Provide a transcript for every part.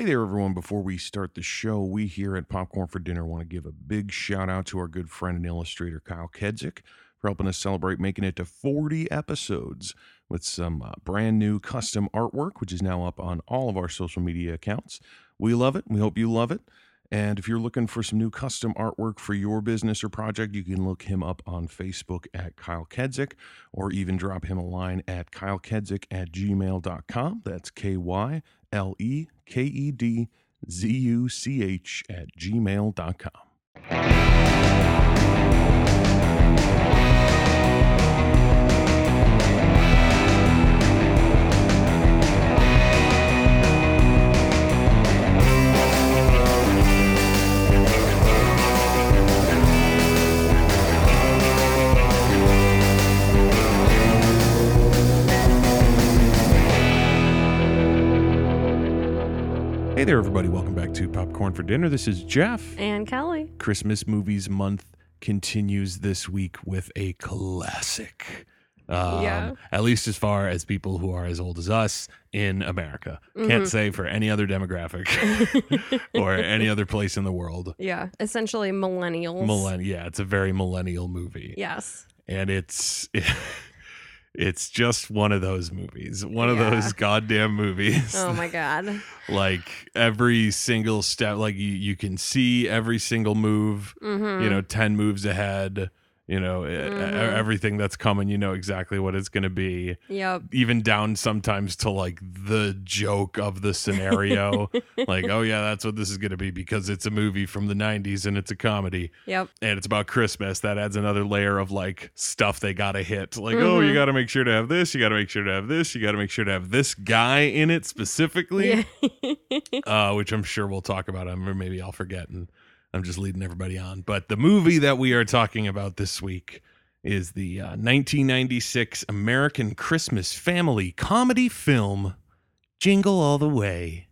Hey there, everyone. Before we start the show, we here at Popcorn for Dinner want to give a big shout out to our good friend and illustrator, Kyle Kedzuch, for helping us celebrate making it to 40 episodes with some uh, brand new custom artwork, which is now up on all of our social media accounts. We love it. We hope you love it. And if you're looking for some new custom artwork for your business or project, you can look him up on Facebook at Kyle Kedzuch or even drop him a line at kylekedzuch at gmail.com. That's K Y L E K E D Z U C H at gmail.com. Hey there, everybody. Welcome back to Popcorn for Dinner. This is Jeff. And Kelly. Christmas Movies Month continues this week with a classic. Um, Yeah. At least as far as people who are as old as us in America. Mm-hmm. Can't say for any other demographic or any other place in the world. Yeah. Essentially millennials. Millenn- yeah, it's a very millennial movie. Yes. And it's. It's just one of those movies, one of those goddamn movies. Oh my God. like every single step like you, you can see every single move Mm-hmm. you know 10 moves ahead you know Mhm. everything that's coming you know exactly what it's going to be Yep. even down sometimes to like the joke of the scenario like oh yeah that's what this is going to be because it's a movie from the 90s and it's a comedy Yep. and it's about christmas that adds another layer of like stuff they gotta hit like oh you Mhm. gotta make sure to have this you gotta make sure to have this you gotta make sure to have this guy in it specifically Yeah. uh, which I'm sure we'll talk about. Or maybe I'll forget, and I'm just leading everybody on. But the movie that we are talking about this week is the uh, 1996 American Christmas family comedy film Jingle All the Way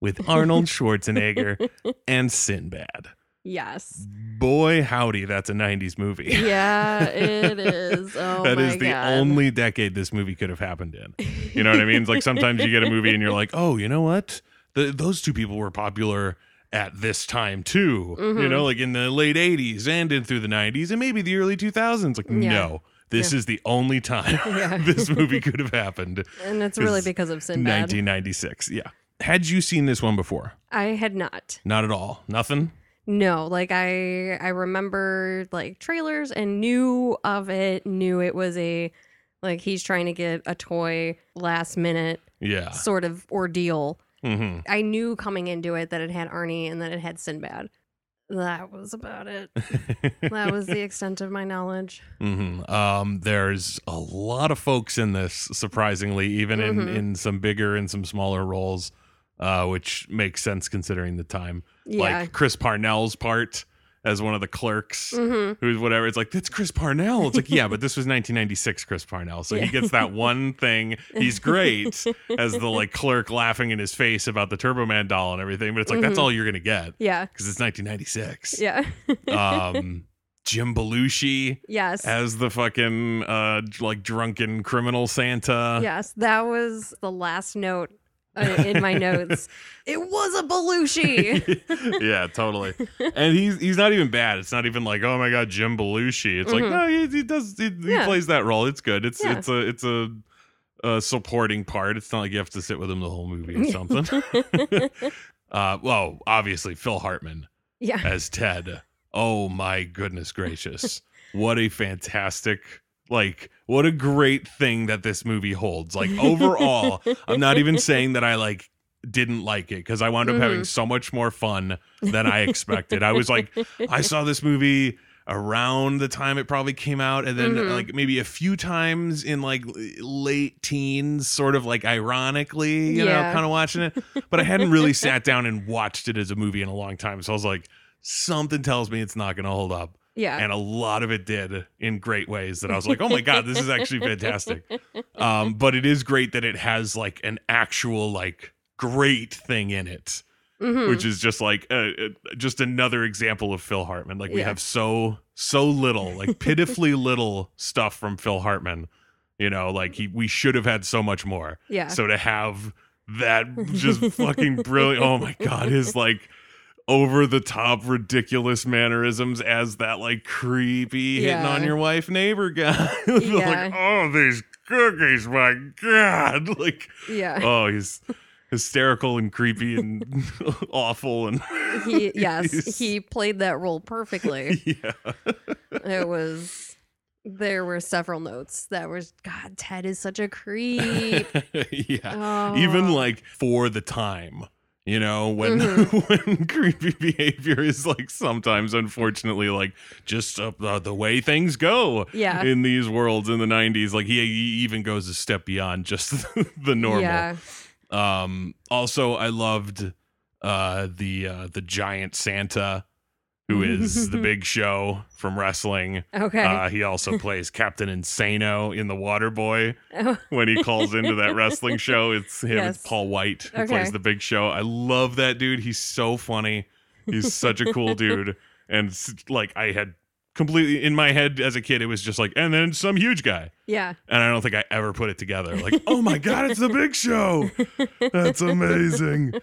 with Arnold Schwarzenegger and Sinbad. yes. Boy, howdy, that's a 90s movie. Yeah, it is. Oh That is the God. only decade this movie could have happened in. You know what I mean? It's like sometimes you get a movie and you're like, oh, you know what? The, those two people were popular at this time too. You Mhm. know, like in the late 80s and in through the 90s and maybe the early 2000s. Like, Yeah. no, this is the only time Yeah. this movie could have happened. and it's really because of Sinbad. 1996. Yeah. Had you seen this one before? I had not. Not at all. Nothing? No, like I I remember like trailers and knew of it, knew it was a like he's trying to get a toy last minute Yeah. sort of ordeal. Hmm I knew coming into it that it had Arnie and that it had Sinbad. That was about it. That was the extent of my knowledge. hmm Um, there's a lot of folks in this, surprisingly, even in, Mhm. in some bigger and some smaller roles, uh, which makes sense considering the time. Yeah. Like Chris Parnell's part as one of the clerks, hmm who's whatever. It's like, that's Chris Parnell. It's like, yeah, but this was 1996 Chris Parnell. So he gets that one thing. He's great as the like clerk laughing in his face about the Turbo Man doll and everything. But it's like, that's Mhm. all you're going to get Yeah. because it's 1996. Yeah. Um, Jim Belushi yes. as the fucking uh like drunken criminal Santa. yes. That was the last note in my notes. It was a Belushi. yeah, totally. And he's he's not even bad. It's not even like oh my god, Jim Belushi. It's like Mhm. no, he, he does he, he plays that role. It's good. It's Yeah. it's a it's a, a supporting part. It's not like you have to sit with him the whole movie or something. uh, well, obviously Phil Hartman yeah. as Ted. Oh my goodness gracious. what a fantastic like what a great thing that this movie holds. Like overall, I'm not even saying that I like didn't like it because I wound up having Mhm. so much more fun than I expected. I was like, I saw this movie around the time it probably came out, and then Mhm. like maybe a few times in like late teens, sort of like ironically, you know, kind of watching it. But I hadn't really sat down and watched it as a movie in a long time. So I was like, something tells me it's not going to hold up. Yeah. And a lot of it did in great ways that I was like, oh my God, this is actually fantastic. Um, but it is great that it has like an actual, like, great thing in it, Mhm. which is just like uh, uh, just another example of Phil Hartman. Like, we Yeah. have so, so little, like, pitifully little stuff from Phil Hartman. You know, like, he, we should have had so much more. yeah. So to have that just fucking brilliant. Oh my god, his like over the top ridiculous mannerisms as that like creepy hitting on your wife neighbor guy. Yeah. like, oh these cookies, my god. Like Yeah. oh he's hysterical and creepy and awful and he yes, he played that role perfectly. yeah. it was there were several notes that was God, Ted is such a creep. yeah. Oh. Even Oh. like for the time, you know, when Mhm. when creepy behavior is like sometimes unfortunately like just uh, the, the way things go Yeah. in these worlds in the 90s like he, he even goes a step beyond just the normal. Yeah. Um also I loved uh the uh the giant Santa who is the big show from wrestling. Okay. Uh, he also plays Captain Insano in The Waterboy Oh, when he calls into that wrestling show. It's him, Yes. it's Paul Wight, who Okay. plays the big show. I love that dude. He's so funny. He's such a cool dude. And like, I had completely in my head as a kid, it was just like, and then some huge guy. yeah. And I don't think I ever put it together. Like, oh my God, it's the big show. That's amazing.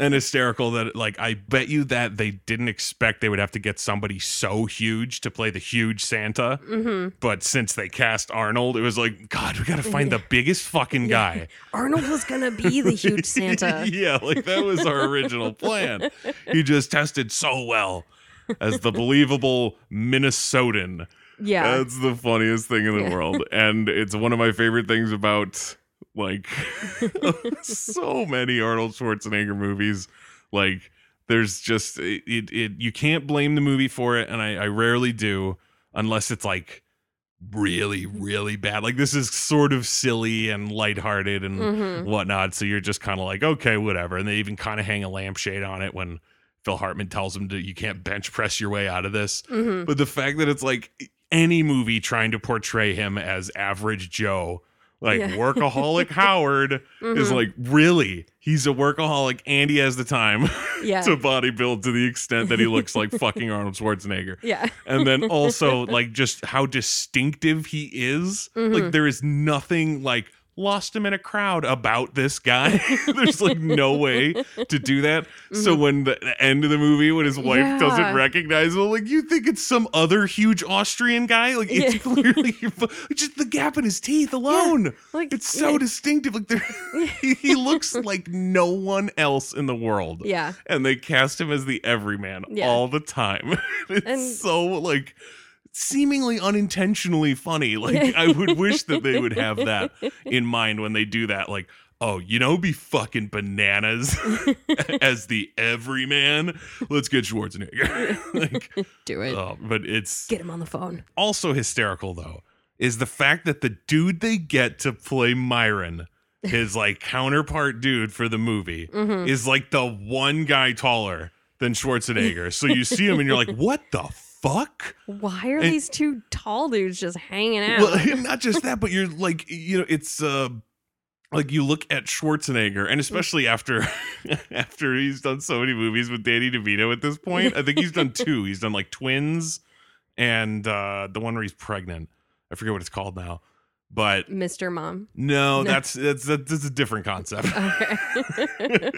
And hysterical that, like, I bet you that they didn't expect they would have to get somebody so huge to play the huge Santa. hmm But since they cast Arnold, it was like, God, we got to find the biggest fucking guy. Arnold was gonna be the huge Santa. yeah, like that was our original plan. He just tested so well as the believable Minnesotan. Yeah. That's the funniest thing in the Yeah. world. And it's one of my favorite things about like so many Arnold Schwarzenegger movies. Like there's just it, it, it you can't blame the movie for it, and I, I rarely do unless it's like really, really bad. Like this is sort of silly and lighthearted and Mhm. whatnot. So you're just kind of like, okay, whatever. And they even kind of hang a lampshade on it when Phil Hartman tells him to you can't bench press your way out of this. Mhm. But the fact that it's like any movie trying to portray him as average Joe, like Yeah. workaholic Howard, is Mhm. like, really? He's a workaholic and he has the time Yeah. to bodybuild to the extent that he looks like fucking Arnold Schwarzenegger. yeah. And then also like just how distinctive he is. Like Mhm. there is nothing like lost him in a crowd about this guy. There's like no way to do that. So when the the end of the movie, when his wife Mm-hmm. Yeah. doesn't recognize him, like you think it's some other huge Austrian guy. Like it's Yeah. clearly just the gap in his teeth alone. Like It's so yeah. distinctive. Like he, he looks like no one else in the world. Yeah. And they cast him as the everyman Yeah. all the time. it's And- so like seemingly unintentionally funny. Like I would wish that they would have that in mind when they do that. Like, oh, you know, be fucking bananas as the everyman. Let's get Schwarzenegger. like, Do it. oh, but it's Get him on the phone. also hysterical though is the fact that the dude they get to play Myron, his like counterpart dude for the movie, Mhm. is like the one guy taller than Schwarzenegger. so you see him and you're like, what the fuck? Why are And- these two tall dudes just hanging out? Well, not just that, but you're like, you know, it's uh like you look at Schwarzenegger, and especially after after he's done so many movies with Danny DeVito at this point. I think he's done two. He's done like twins and uh the one where he's pregnant. I forget what it's called now. But Mr. Mom. no, No. that's that's that's a different concept. Okay.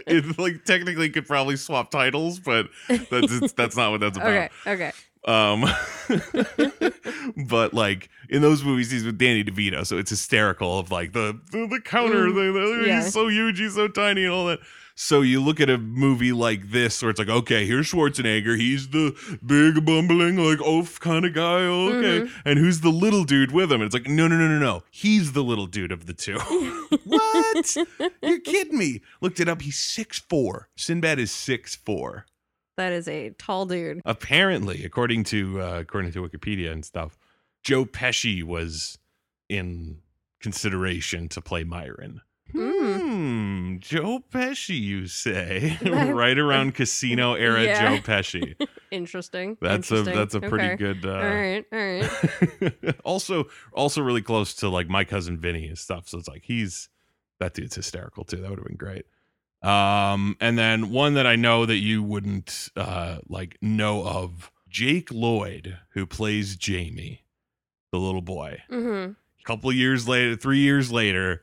it like technically could probably swap titles, but that's it's, that's not what that's about. okay. Okay. Um, but like in those movies, he's with Danny DeVito, so it's hysterical of like the the, the counter. Mm, the, the- yeah. He's so huge, he's so tiny, and all that. So you look at a movie like this, where it's like, okay, here's Schwarzenegger. He's the big bumbling like oaf kind of guy. Okay, Mm-hmm. and who's the little dude with him? And it's like, no, no, no, no, no. He's the little dude of the two. what? You're kidding me? Looked it up. He's six four. Sinbad is six four That is a tall dude. apparently according to uh, according to wikipedia and stuff joe pesci was in consideration to play myron Mm. Hmm, Joe Pesci, you say? Right around Casino era Yeah. Joe Pesci. Interesting. That's a that's a pretty Okay. good. Uh, All right. All right. also, also really close to like my cousin Vinny and stuff. So it's like he's that dude's hysterical too. That would have been great. Um, and then one that I know that you wouldn't uh like know of, Jake Lloyd, who plays Jamie, the little boy. Mm-hmm. A couple years later, three years later,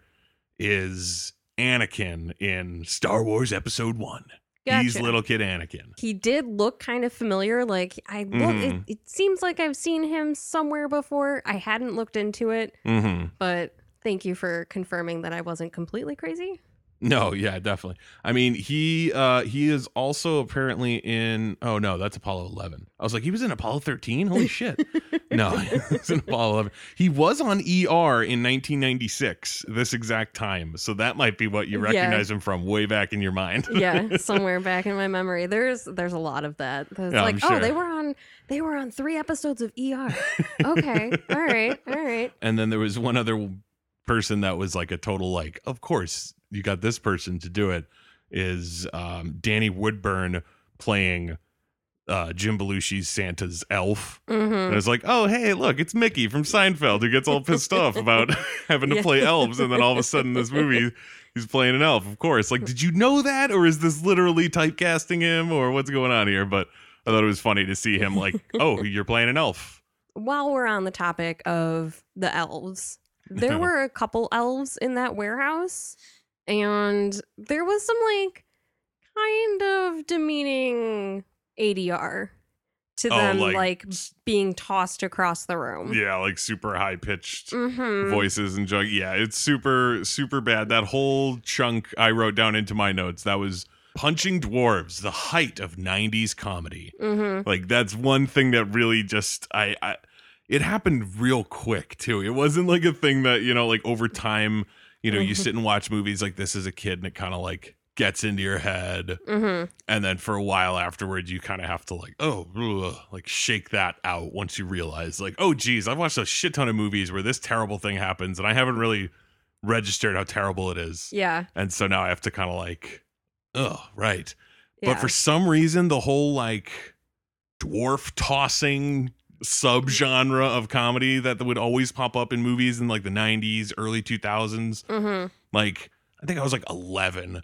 is Anakin in Star Wars Episode One. He's little kid Anakin. He did look kind of familiar. Like I look, it, Mhm. it seems like I've seen him somewhere before. I hadn't looked into it, Mm-hmm. but thank you for confirming that I wasn't completely crazy. No, yeah, definitely. I mean, he uh he is also apparently in oh no, that's Apollo 11. I was like, he was in Apollo 13? Holy shit. no, he was in Apollo 11. He was on ER in 1996, this exact time. So that might be what you Yeah. recognize him from way back in your mind. yeah, somewhere back in my memory. There's there's a lot of that. There's Yeah, like, oh, they were on they were on three episodes of ER. Okay, all right, all right. and then there was one other person that was like a total like, of course, you got this person to do it is um Danny Woodburn playing uh Jim Belushi's Santa's elf. hmm And it's like, oh, hey, look, it's Mickey from Seinfeld who gets all pissed off about having to Yeah. play elves. And then all of a sudden, this movie, he's playing an elf, of course. Like, did you know that? Or is this literally typecasting him? Or what's going on here? But I thought it was funny to see him, like, oh, you're playing an elf. While we're on the topic of the elves, there were a couple elves in that warehouse, and there was some like kind of demeaning ADR to Oh, them, like- like, being tossed across the room. Yeah, like super high pitched. hmm Voices and jug. Yeah, it's super, super bad. That whole chunk I wrote down into my notes. That was Punching Dwarves, the height of 90s comedy. hmm Like that's one thing that really just I, I it happened real quick too. It wasn't like a thing that, you know, like over time, you know, you Mhm. sit and watch movies like this as a kid and it kind of like gets into your head hmm and then for a while afterwards you kind of have to like oh ugh, like shake that out once you realize like oh geez i've watched a shit ton of movies where this terrible thing happens and i haven't really registered how terrible it is Yeah. and so now i have to kind of like oh right Yeah. but for some reason, the whole like dwarf tossing subgenre of comedy that would always pop up in movies in like the 90s, early 2000s, hmm like I think I was like 11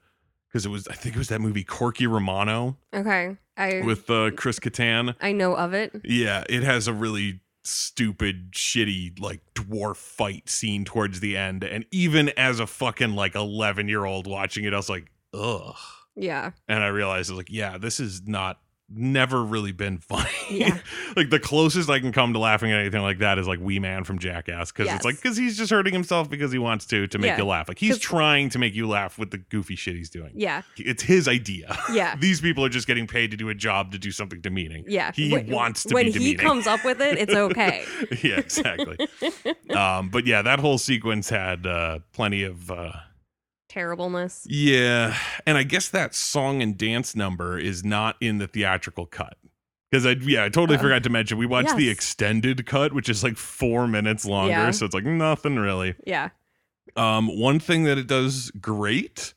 because it was, I think it was that movie Corky Romano Okay. I with uh, Chris Kattan. I know of it. Yeah, it has a really stupid, shitty, like dwarf fight scene towards the end. And even as a fucking like 11 year old watching it, I was like, ugh. Yeah. and I realized I was like, yeah, this is not never really been funny. Yeah. like the closest I can come to laughing at anything like that is like Wee Man from Jackass because Yes. it's like because he's just hurting himself because he wants to to make Yeah. you laugh. Like he's trying to make you laugh with the goofy shit he's doing. Yeah. It's his idea. Yeah. These people are just getting paid to do a job to do something demeaning. Yeah. He When- wants to when he comes up with it, it's okay. yeah, exactly. um, but yeah, that whole sequence had uh, plenty of. Uh, Terribleness. Yeah, and I guess that song and dance number is not in the theatrical cut because I yeah I totally Uh, forgot to mention we watched the extended cut, which is like four minutes longer, Yeah. so it's like nothing really. Yeah. Um, one thing that it does great,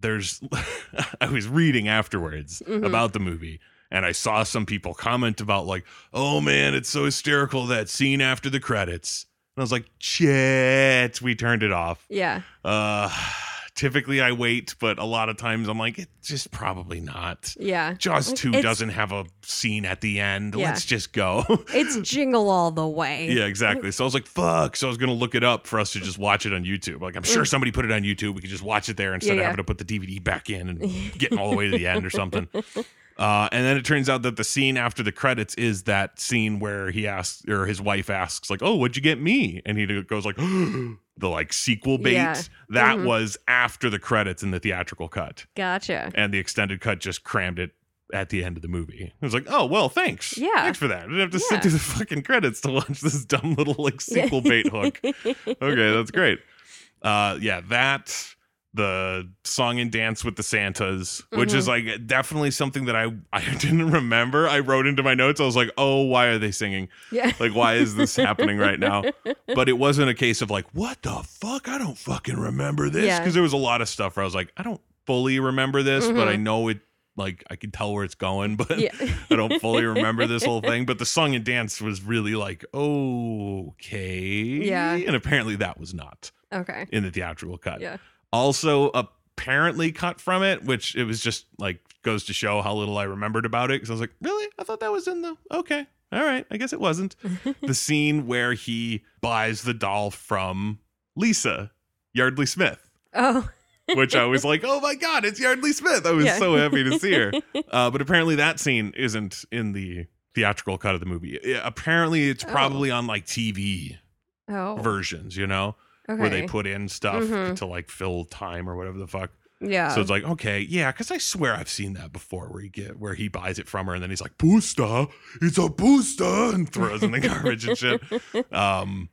there's I was reading afterwards Mhm. about the movie. And I saw some people comment about like, "Oh man, it's so hysterical that scene after the credits." And I was like, "Shit, we turned it off." Yeah. Uh, typically I wait, but a lot of times I'm like, it's just probably not. Yeah. Jaws Like, 2 doesn't have a scene at the end. Yeah. Let's just go. It's jingle all the way. yeah, exactly. So I was like, fuck. So I was going to look it up for us to just watch it on YouTube. Like, I'm sure Mm. somebody put it on YouTube. We could just watch it there instead Yeah, of having to put the DVD back in and getting all the way to the end or something. Uh, and then it turns out that the scene after the credits is that scene where he asks, or his wife asks, like, "Oh, what'd you get me?" And he goes like, "The like sequel bait." Yeah. That Mhm. was after the credits in the theatrical cut, Gotcha. and the extended cut just crammed it at the end of the movie. I was like, "Oh, well, thanks. Yeah. thanks for that. I didn't have to Yeah. sit through the fucking credits to launch this dumb little like sequel bait hook." okay, that's great. Uh, yeah, that the song and dance with the Santas, which is Mm-hmm. like definitely something that I I didn't remember. I wrote into my notes. I was like, oh, why are they singing? yeah. Like, why is this happening right now? But it wasn't a case of like, what the fuck? I don't fucking remember this Yeah. because there was a lot of stuff where I was like, I don't fully remember this, but I Mhm. know it. Like I can tell where it's going, but Yeah. I don't fully remember this whole thing, but the song and dance was really like, okay. Yeah. And apparently that was not Okay. in the theatrical cut. Yeah. Also, apparently cut from it, which it was just like goes to show how little I remembered about it. Because I was like, really? I thought that was in the. Okay. All right. I guess it wasn't. the scene where he buys the doll from Lisa Yeardley Smith. Oh. which I was like, oh my god, it's Yeardley Smith. I was Yeah. so happy to see her. Uh, but apparently that scene isn't in the theatrical cut of the movie. Yeah, apparently it's Oh. probably on like TV oh, versions, you know, okay. where they put in stuff Mhm. to like fill time or whatever the fuck. yeah. So it's like, okay, yeah, because I swear I've seen that before where he get where he buys it from her and then he's like, Booster, it's a booster and throws in the garbage and shit. Um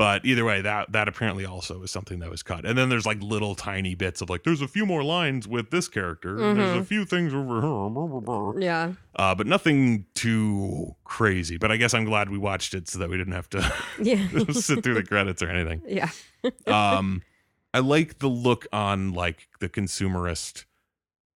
but either way, that that apparently also is something that was cut. And then there's like little tiny bits of like, there's a few more lines with this character. and There's a Mhm. few things over here. blah, blah, blah. yeah. Uh, but nothing too crazy. But I guess I'm glad we watched it so that we didn't have to Yeah. sit through the credits or anything yeah. um i like the look on like the consumerist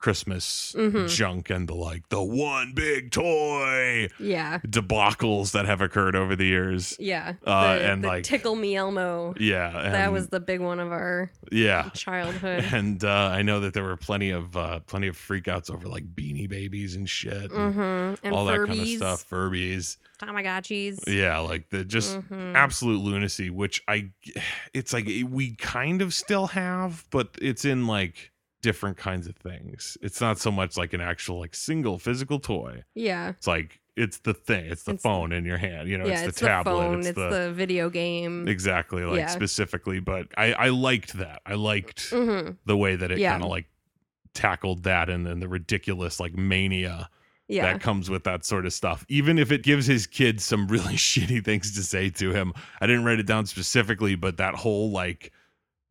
christmas Mhm. junk and the like the one big toy Yeah. debacles that have occurred over the years Yeah. Uh, the, and, the like- tickle me Elmo. yeah that was the big one of our yeah childhood. and uh i know that there were plenty of uh plenty of freakouts over like beanie babies and shit and mm-hmm. And all Furbies, that kind of stuff furbies Tamagotchis. yeah like the just Mhm. absolute lunacy which i it's like we kind of still have but it's in like different kinds of things it's not so much like an actual like single physical toy Yeah. it's like it's the thing it's the It's- phone in your hand you know yeah. it's It's the tablet phone. it's, It's, the, the, video game. exactly like Yeah. specifically but i i liked that i liked hmm the way that it Yeah. kind of like tackled that and then the ridiculous like mania Yeah. that comes with that sort of stuff. Even if it gives his kids some really shitty things to say to him. I didn't write it down specifically, but that whole like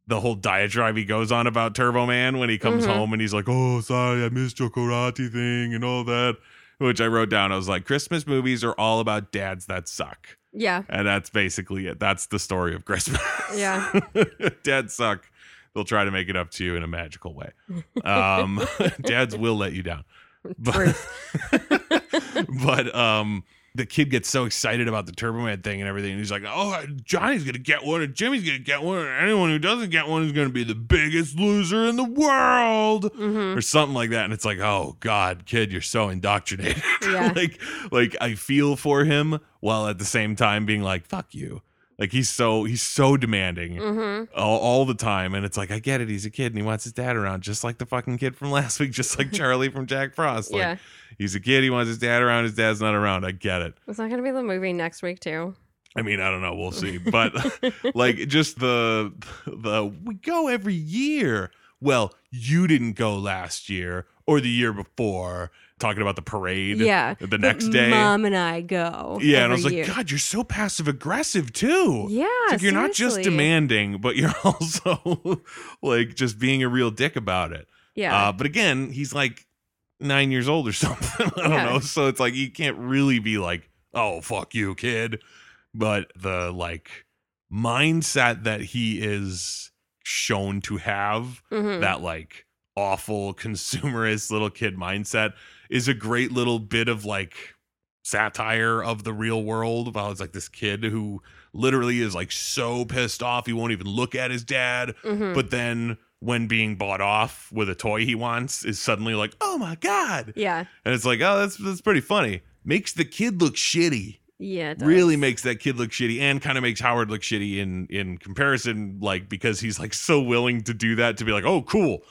the whole diatribe he goes on about Turbo Man when he comes Mhm. home and he's like, "Oh, sorry, I missed your karate thing and all that." Which I wrote down. I was like, Christmas movies are all about dads that suck. yeah. And that's basically it. That's the story of Christmas. Yeah. dads suck. They'll try to make it up to you in a magical way. Um, dads will let you down. But, but um the kid gets so excited about the Turbo Man thing and everything. And he's like, oh, Johnny's going to get one, and Jimmy's going to get one, and anyone who doesn't get one is going to be the biggest loser in the world, hmm or something like that. And it's like, oh, God, kid, you're so indoctrinated. Yeah. like, like I feel for him while at the same time being like, fuck you. Like he's so he's so demanding hmm all, all the time, and it's like I get it. He's a kid and he wants his dad around, just like the fucking kid from last week, just like Charlie from Jack Frost. Like, yeah. He's a kid. He wants his dad around. His dad's not around. I get it. it. Is not going to be the movie next week too? I mean, I don't know. We'll see. But like, just the the we go every year. Well, you didn't go last year or the year before. Talking about the parade. yeah. The But next day. Mom and I go. yeah, and I was like, year. God, you're so passive aggressive too. Yeah. It's like you're not just demanding, but you're also like just being a real dick about it. Yeah. Uh, but again, he's like nine years old or something. I don't Yeah. know. So it's like you can't really be like, oh, fuck you, kid. But the like mindset that he is shown to have, Mhm. that like awful consumerist little kid mindset, is a great little bit of like satire of the real world while it's like this kid who literally is like so pissed off he won't even look at his dad Mhm. but then when being bought off with a toy he wants is suddenly like oh my god yeah. and it's like oh that's that's pretty funny makes the kid look shitty Yeah. really makes that kid look shitty and kind of makes howard look shitty in in comparison like because he's like so willing to do that to be like oh cool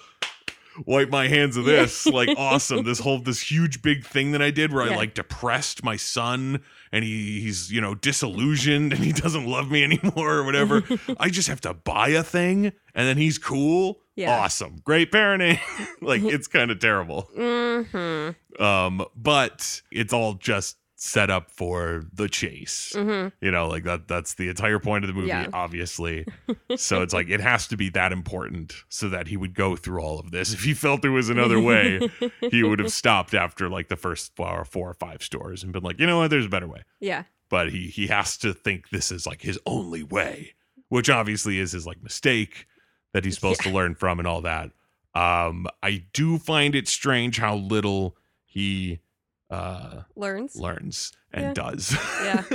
wipe my hands of this like awesome. This whole this huge big thing that i did where i like depressed my son and he he's you know disillusioned and he doesn't love me anymore or whatever. I just have to buy a thing and then he's cool. Yeah. awesome. Great parenting. Like it's kind of terrible. Mm-hmm. um but it's all just set up for the chase. Mm-hmm. you know like that that's the entire point of the movie Yeah. obviously. So it's like it has to be that important so that he would go through all of this. If he felt there was another way he would have stopped after like the first four, four or five stores and been like you know what? There's a better way. Yeah. but he he has to think this is like his only way which obviously is his like mistake that he's supposed to learn from and all that. Um i do find it strange how little he uh Learns. learns and Yeah. does Yeah.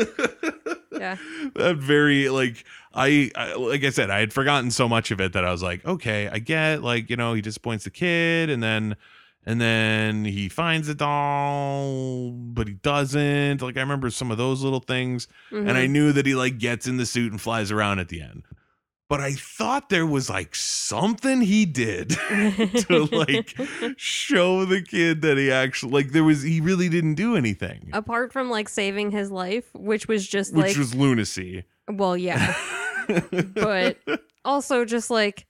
Yeah. that very like I, I like i said i had forgotten so much of it that i was like okay i get like you know he disappoints the kid and then and then he finds the doll but he doesn't like i remember some of those little things and i Mhm. knew that he like gets in the suit and flies around at the end but I thought there was like something he did to like show the kid that he actually like there was he really didn't do anything. Apart from like saving his life, which was just which like was lunacy. well, yeah. but also just like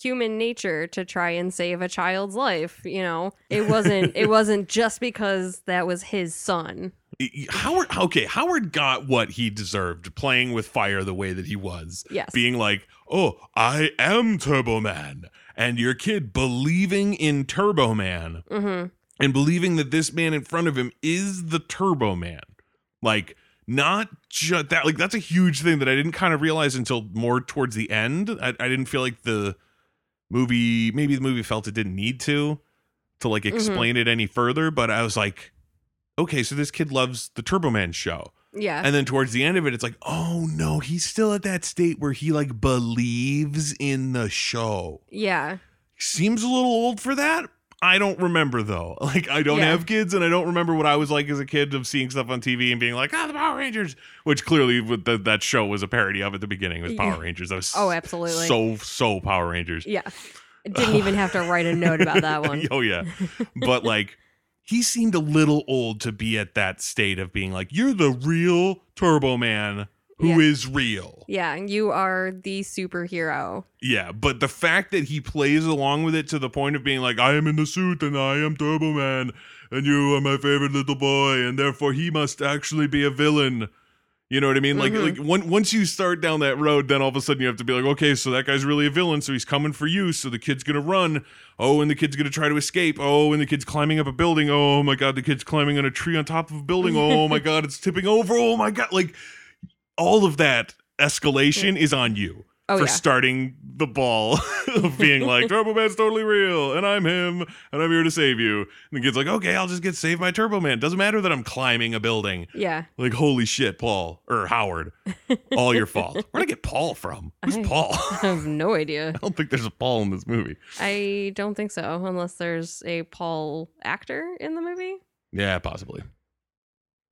human nature to try and save a child's life, you know. It wasn't it wasn't just because that was his son. Howard okay, Howard got what he deserved playing with fire the way that he was. Yes. Being like, "Oh, I am Turbo Man." And your kid believing in Turbo Man hmm and believing that this man in front of him is the Turbo Man. Like not just that like that's a huge thing that I didn't kind of realize until more towards the end. I, I didn't feel like the movie maybe the movie felt it didn't need to to like explain it any further, but I was like, okay, so this kid loves the Turbo Man show. Yeah. And then towards the end of it, it's like, oh no, he's still at that state where he like believes in the show. yeah. Seems a little old for that. I don't remember though. Like I don't Yeah. have kids, and I don't remember what I was like as a kid of seeing stuff on TV and being like, "Ah, the Power Rangers," which clearly the, that show was a parody of at the beginning. Was Power Yeah. Rangers? That was Oh, absolutely. so so Power Rangers. yeah. Didn't even have to write a note about that one. oh yeah, but like he seemed a little old to be at that state of being like, "You're the real Turbo Man who is Yeah. real." Yeah, and you are the superhero. Yeah, but the fact that he plays along with it to the point of being like, I am in the suit and I am Turbo Man, and you are my favorite little boy, and therefore he must actually be a villain. You know what I mean? Like, Mhm. like one, once you start down that road, then all of a sudden you have to be like, okay, so that guy's really a villain, so he's coming for you. So the kid's gonna run. Oh, and the kid's gonna try to escape. Oh, and the kid's climbing up a building. Oh my god, the kid's climbing on a tree on top of a building. Oh my god, it's tipping over. Oh my god, like all of that escalation is on you Oh for yeah. starting the ball of being like Turbo Man's totally real and I'm him and I'm here to save you. And the kid's like, okay, I'll just get saved by Turbo Man. Doesn't matter that I'm climbing a building. yeah. Like, holy shit, Paul or Howard, all your fault. Where'd I get Paul from? Who's I- Paul? I have no idea. I don't think there's a Paul in this movie. I don't think so, unless there's a Paul actor in the movie. Yeah, possibly.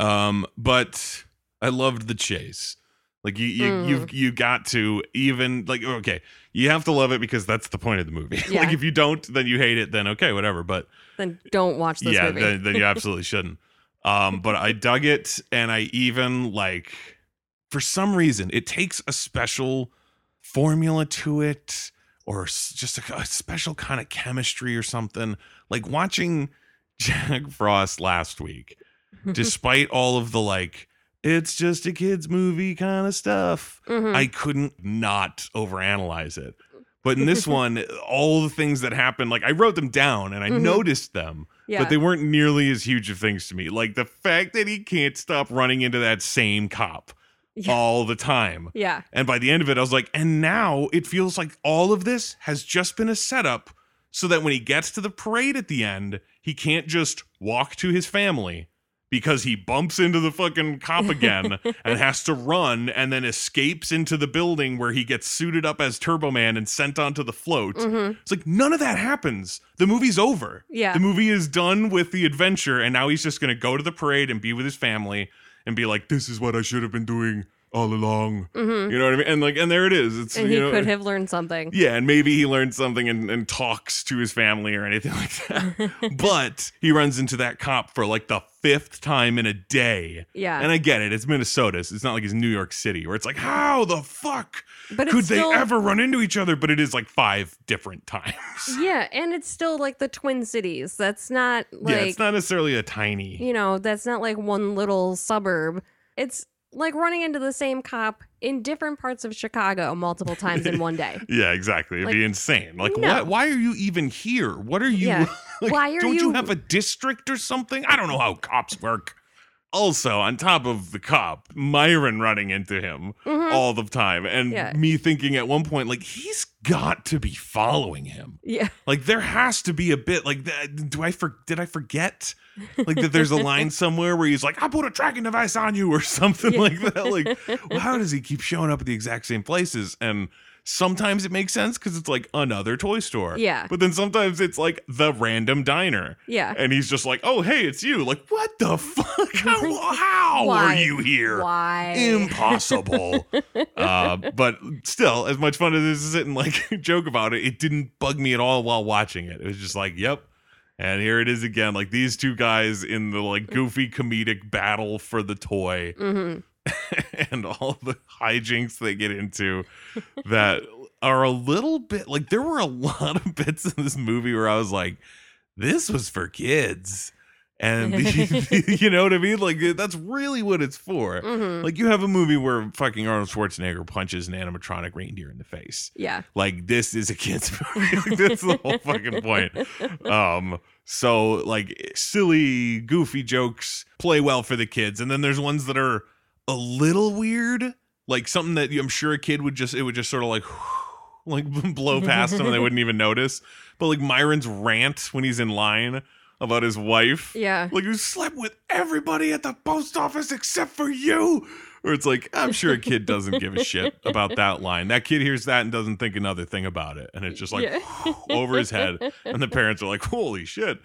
Um, but I loved the chase. Like you, you Mm. you've you got to even like okay, you have to love it because that's the point of the movie. Yeah. like if you don't, then you hate it. Then okay, whatever. But Then don't watch this yeah, movie. then, then you absolutely shouldn't. Um, but I dug it, and I even like for some reason it takes a special formula to it, or just a, a special kind of chemistry or something. Like watching Jack Frost last week, despite all of the like, it's just a kids movie kind of stuff. Mhm. I couldn't not overanalyze it. But in this one, all the things that happened, like I wrote them down and I Mhm. noticed them, yeah. but they weren't nearly as huge of things to me. Like the fact that he can't stop running into that same cop Yeah. all the time. yeah. And by the end of it, I was like, and now it feels like all of this has just been a setup so that when he gets to the parade at the end, he can't just walk to his family because he bumps into the fucking cop again and has to run and then escapes into the building where he gets suited up as Turbo Man and sent onto the float. hmm It's like none of that happens. The movie's over. Yeah. The movie is done with the adventure, and now he's just going to go to the parade and be with his family and be like, "This is what I should have been doing all along." hmm You know what I mean? And like, and there it is. It's And you he know, could have learned something. yeah, and maybe he learned something and, and talks to his family or anything like that. but he runs into that cop for like the fifth time in a day. yeah. And I get it. It's Minnesota. So it's not like it's New York City where it's like, how the fuck but could still, they ever run into each other? But it is like five different times. Yeah, and it's still like the Twin Cities. That's not like yeah, it's not necessarily a tiny. you know, that's not like one little suburb. It's like running into the same cop in different parts of Chicago multiple times in one day. Yeah, exactly. It'd be insane. Like, no. what? Why are you even here? What are you? Yeah. like, Why are you don't you you- have a district or something? I don't know how cops work. Also, on top of the cop, Myron running into him Mhm. all the time, and Yeah. me thinking at one point, like, he's got to be following him. Yeah. Like, there has to be a bit like that. Do I for did I forget? Like that there's a line somewhere where he's like, I put a tracking device on you or something Yeah. like that. Like, well, how does he keep showing up at the exact same places? And sometimes it makes sense because it's like another toy store. Yeah. But then sometimes it's like the random diner. Yeah. And he's just like, oh, hey, it's you. Like, what the fuck? How, how are you here? Why? Impossible. uh, but still, as much fun as it is sit and like joke about it, it didn't bug me at all while watching it. It was just like, yep. And here it is again, like these two guys in the like goofy comedic battle for the toy hmm and all the hijinks they get into that are a little bit like there were a lot of bits in this movie where I was like, this was for kids. And you know what I mean? Like that's really what it's for. hmm Like you have a movie where fucking Arnold Schwarzenegger punches an animatronic reindeer in the face. yeah. Like this is a kids movie. like, that's the whole fucking point. Um, so like silly, goofy jokes play well for the kids, and then there's ones that are a little weird, like something that I'm sure a kid would just it would just sort of like like blow past them and they wouldn't even notice. But like Myron's rant when he's in line about his wife. Yeah. Like you slept with everybody at the post office except for you. Or it's like, I'm sure a kid doesn't give a shit about that line. That kid hears that and doesn't think another thing about it. And it's just like Yeah. over his head. And the parents are like, holy shit.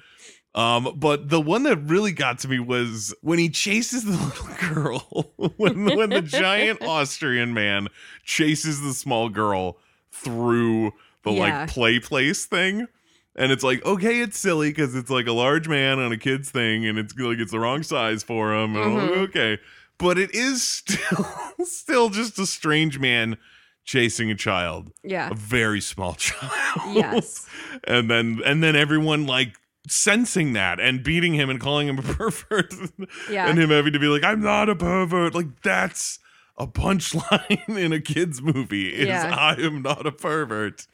Um, but the one that really got to me was when he chases the little girl, when when the giant Austrian man chases the small girl through the Yeah. like play place thing. And it's like, okay, it's silly because it's like a large man on a kid's thing and it's like it's the wrong size for him. And I'm like, okay. But it is still still just a strange man chasing a child. Yeah. A very small child. Yes. and then and then everyone like sensing that and beating him and calling him a pervert Yeah. and him having to be like i'm not a pervert like that's a punchline in a kids movie is Yeah. i am not a pervert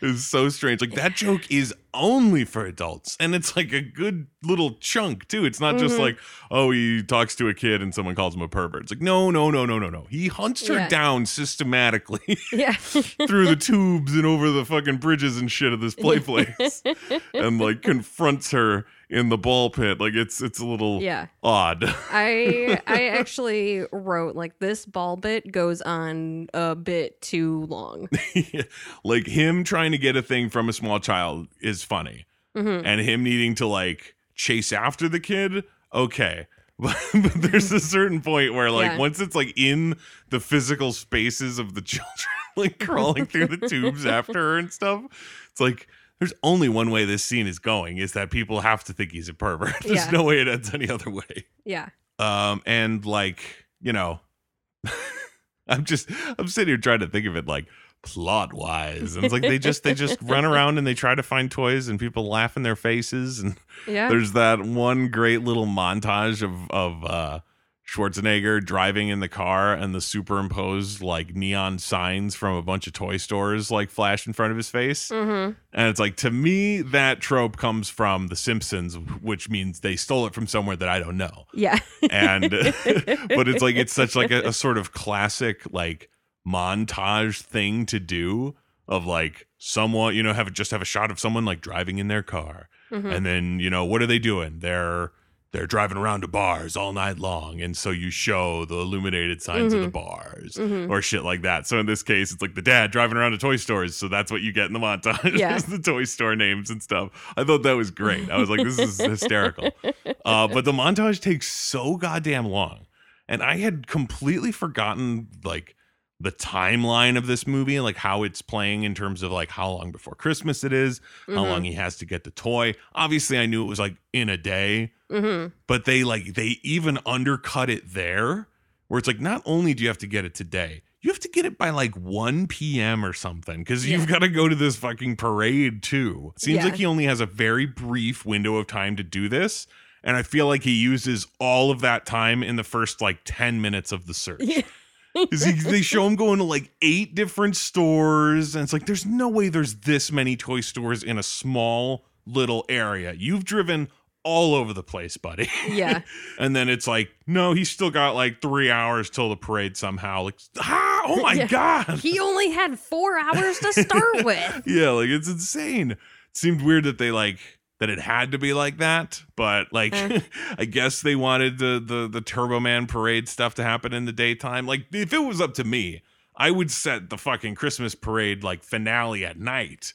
is so strange like that joke is only for adults and it's like a good little chunk too it's not just Mhm. like oh he talks to a kid and someone calls him a pervert it's like no no no no no no he hunts her Yeah. down systematically yeah. through the tubes and over the fucking bridges and shit of this play place and like confronts her in the ball pit like it's it's a little yeah. odd I I actually wrote like this ball bit goes on a bit too long. like him trying to get a thing from a small child is funny hmm and him needing to like chase after the kid okay but, but there's a certain point where like Yeah. once it's like in the physical spaces of the children like crawling through the tubes after her and stuff it's like there's only one way this scene is going is that people have to think he's a pervert there's Yeah. no way it ends any other way Yeah. um and like you know i'm just i'm sitting here trying to think of it like plot wise and it's like they just they just run around and they try to find toys and people laugh in their faces and Yeah. there's that one great little montage of of uh Schwarzenegger driving in the car and the superimposed like neon signs from a bunch of toy stores like flash in front of his face. hmm And it's like to me that trope comes from The Simpsons, which means they stole it from somewhere that I don't know. Yeah. And but it's like it's such like a, a sort of classic like montage thing to do of like someone you know have just have a shot of someone like driving in their car Mhm. and then you know what are they doing they're they're driving around to bars all night long and so you show the illuminated signs of the bars Mhm. or shit like that. So in this case it's like the dad driving around to toy stores so that's what you get in the montage Yeah. the toy store names and stuff. I thought that was great. I was like this is hysterical. Uh, but the montage takes so goddamn long and i had completely forgotten like the timeline of this movie like how it's playing in terms of like how long before christmas it is how Mhm. long he has to get the toy obviously i knew it was like in a day Mhm. but they like they even undercut it there where it's like not only do you have to get it today you have to get it by like 1 p.m or something because you've got to go to this fucking parade too seems Yeah. like he only has a very brief window of time to do this and i feel like he uses all of that time in the first like 10 minutes of the search Yeah. Because they show him going to like eight different stores and it's like there's no way there's this many toy stores in a small little area you've driven all over the place buddy Yeah. and then it's like no he's still got like three hours till the parade somehow like ah, oh my Yeah. god He only had four hours to start with. yeah like it's insane it seemed weird that they like that it had to be like that but like Eh. i guess they wanted the the the turbo man parade stuff to happen in the daytime like if it was up to me I would set the fucking Christmas parade like finale at night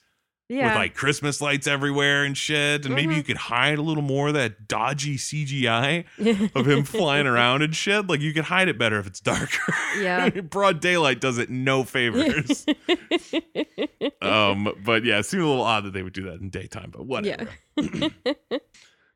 Yeah. with like Christmas lights everywhere and shit. And maybe Mhm. you could hide a little more of that dodgy CGI of him flying around and shit. Like you could hide it better if it's darker. Yeah. Broad daylight does it no favors. um, but yeah, it seemed a little odd that they would do that in daytime, but whatever.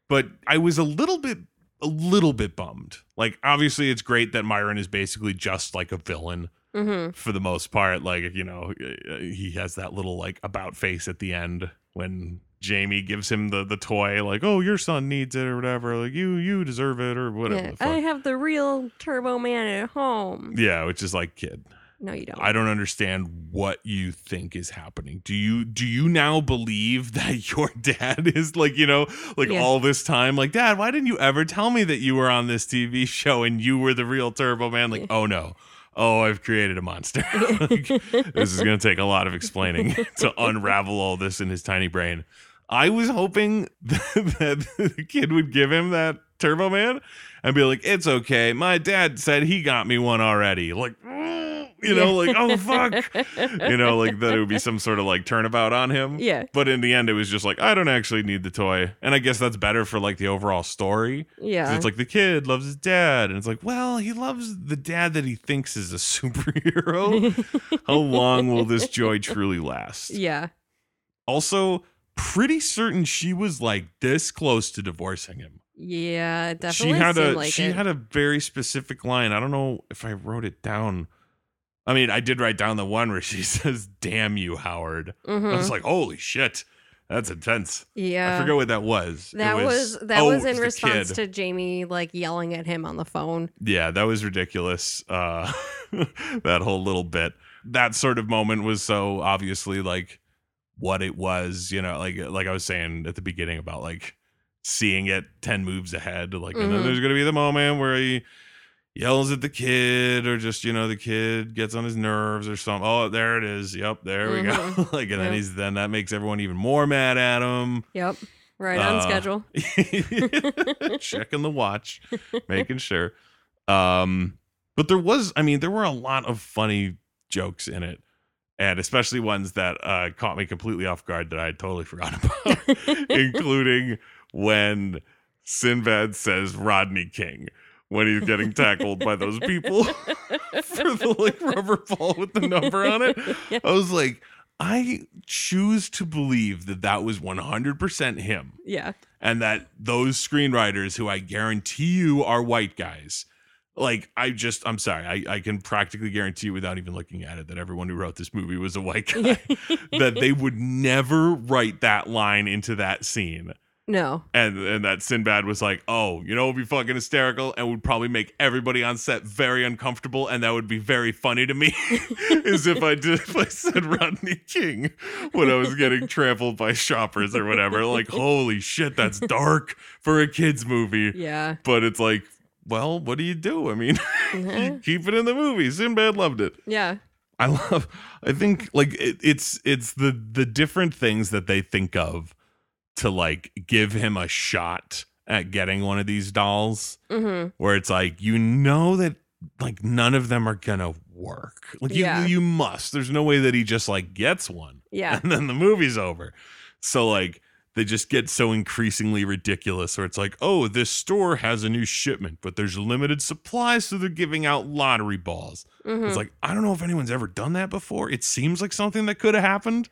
but I was a little bit a little bit bummed. Like obviously it's great that Myron is basically just like a villain hmm for the most part. Like, you know, uh, he has that little like about face at the end when Jamie gives him the the toy, like, "Oh, your son needs it" or whatever. Like, you you deserve it or whatever. Yeah. I have the real Turbo Man at home. yeah, which is like, kid, No, you don't. I don't understand what you think is happening. Do you do you now believe that your dad is like, you know, like Yeah. all this time, like, Dad, why didn't you ever tell me that you were on this TV show and you were the real Turbo Man? Like, oh no. Oh, I've created a monster. Like, this is going to take a lot of explaining to unravel all this in his tiny brain. I was hoping that, the kid would give him that Turbo Man and be like, "It's okay. My dad said he got me one already." Like, mm, you know, like, "Oh fuck," you know, like that it would be some sort of like turnabout on him. Yeah. But in the end, it was just like, I don't actually need the toy, and I guess that's better for like the overall story. Yeah. It's like the kid loves his dad, and it's like, well, he loves the dad that he thinks is a superhero. How long will this joy truly last? yeah. Also, pretty certain she was like this close to divorcing him. Yeah. It she had a like she it. had a very specific line. I don't know if I wrote it down. I mean, I did write down the one where she says, "Damn you, Howard." I Mhm. was like, "Holy shit, that's intense." Yeah. I forget what that was. That was, that oh, was in response to Jamie like yelling at him on the phone. Yeah, that was ridiculous. Uh, that whole little bit. That sort of moment was so obviously like what it was, you know, like like I was saying at the beginning about like seeing it 10 moves ahead like and then Mhm. there's going to be the moment where he yells at the kid or just, you know, the kid gets on his nerves or something. Oh, there it is. Yep, there we go. Mhm. like and then he's then that makes everyone even more mad at him. Yep. Right on Uh, schedule. checking the watch, making sure. Um, but there was, I mean, there were a lot of funny jokes in it, and especially ones that uh, caught me completely off guard that I had totally forgot about, including when Sinbad says Rodney King when he's getting tackled by those people for the like rubber ball with the number on it. I was like, I choose to believe that that was 100% him Yeah. and that those screenwriters who I guarantee you are white guys. Like I just I'm sorry, I, I can practically guarantee you without even looking at it that everyone who wrote this movie was a white guy. that they would never write that line into that scene. No. And and that Sinbad was like, oh, you know, it would be fucking hysterical and would probably make everybody on set very uncomfortable, and that would be very funny to me. is if I did if I said Rodney King when I was getting trampled by shoppers or whatever. Like, holy shit, that's dark for a kids movie. Yeah. But it's like, well, what do you do? I mean, Mhm. keep it in the movie. Sinbad loved it. Yeah. I love. I think like it, it's it's the the different things that they think of to like give him a shot at getting one of these dolls, hmm where it's like you know that like none of them are gonna work. Like you Yeah. you must. There's no way that he just like gets one Yeah. and then the movie's over. So like they just get so increasingly ridiculous where it's like, oh, this store has a new shipment, but there's limited supply, so they're giving out lottery balls. hmm It's like, I don't know if anyone's ever done that before. It seems like something that could have happened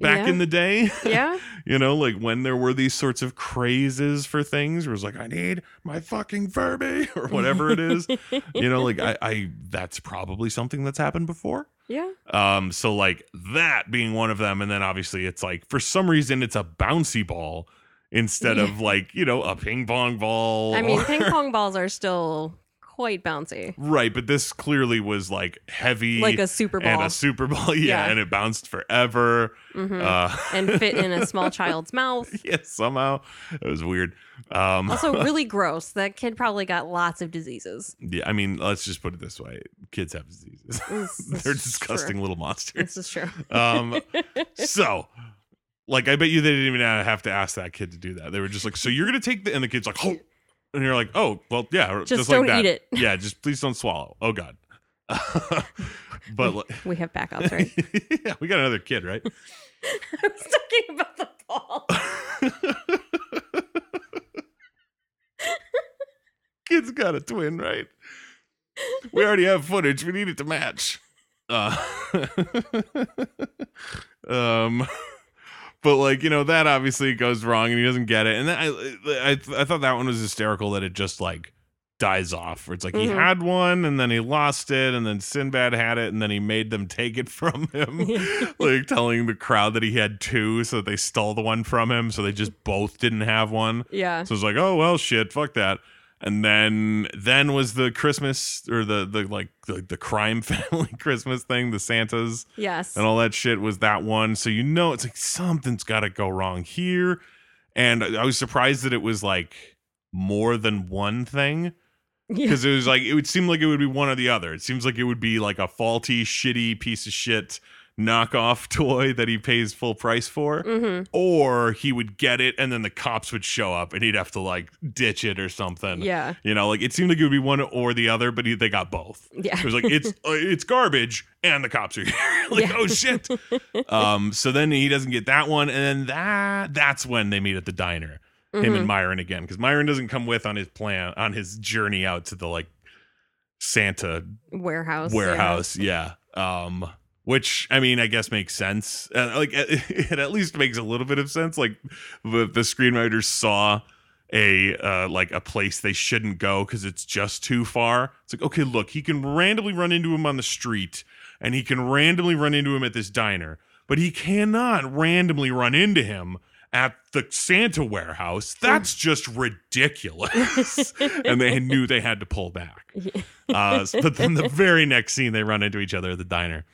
back Yeah. in the day. yeah. you know, like when there were these sorts of crazes for things where was like, I need my fucking Furby or whatever it is. you know, like I, I that's probably something that's happened before. Yeah. Um, so like that being one of them, and then obviously it's like for some reason it's a bouncy ball instead of like, you know, a ping pong ball. I mean, or- ping pong balls are still quite bouncy, Right, but this clearly was like heavy like a super and ball, a super ball, yeah, Yeah. and it bounced forever. Mhm. Uh and fit in a small child's mouth. yeah, somehow. It was weird. Um Also, really gross. That kid probably got lots of diseases. yeah, I mean, let's just put it this way. Kids have diseases. They're is disgusting true. little monsters. This is true. Um so like I bet you they didn't even have to ask that kid to do that. They were just like, "So you're going to take the," and the kid's like, "Oh," and you're like, "Oh, well, yeah, Just, like don't that. eat it. Yeah, just please don't swallow. Oh God, but like, We have backups, right? yeah, we got another kid, right? I was talking about the ball. Kid's got a twin, right? We already have footage. We need it to match. Uh, um, but like you know that obviously goes wrong, and he doesn't get it. And then I, I, I thought that one was hysterical that it just like dies off. Where it's like he Mhm. had one, and then he lost it, and then Sinbad had it, and then he made them take it from him, like telling the crowd that he had two, so that they stole the one from him, so they just both didn't have one. yeah. So it's like, oh well, shit, fuck that. And then then was the Christmas or the the like the, the crime family Christmas thing, the Santas Yes. and all that shit was that one. So you know it's like something's got to go wrong here. And I I was surprised that it was like more than one thing Yeah. because it was like it would seem like it would be one or the other. It seems like it would be like a faulty, shitty piece of shit knockoff toy that he pays full price for Mm-hmm. or he would get it and then the cops would show up and he'd have to like ditch it or something. Yeah. You know, like it seemed like it would be one or the other, but he, they got both. Yeah. It was like it's uh, it's garbage and the cops are here. like Yeah. oh shit. um so then he doesn't get that one and then that that's when they meet at the diner. Him Mhm. and Myron again cuz Myron doesn't come with on his plan on his journey out to the like Santa warehouse. yeah. warehouse. Yeah. Um, which I mean, I guess makes sense. Uh, like it, at least makes a little bit of sense. Like the the screenwriters saw a uh like a place they shouldn't go because it's just too far. It's like okay, look, he can randomly run into him on the street, and he can randomly run into him at this diner, but he cannot randomly run into him at the Santa warehouse. That's just ridiculous. and they knew they had to pull back. Uh, but then the very next scene, they run into each other at the diner,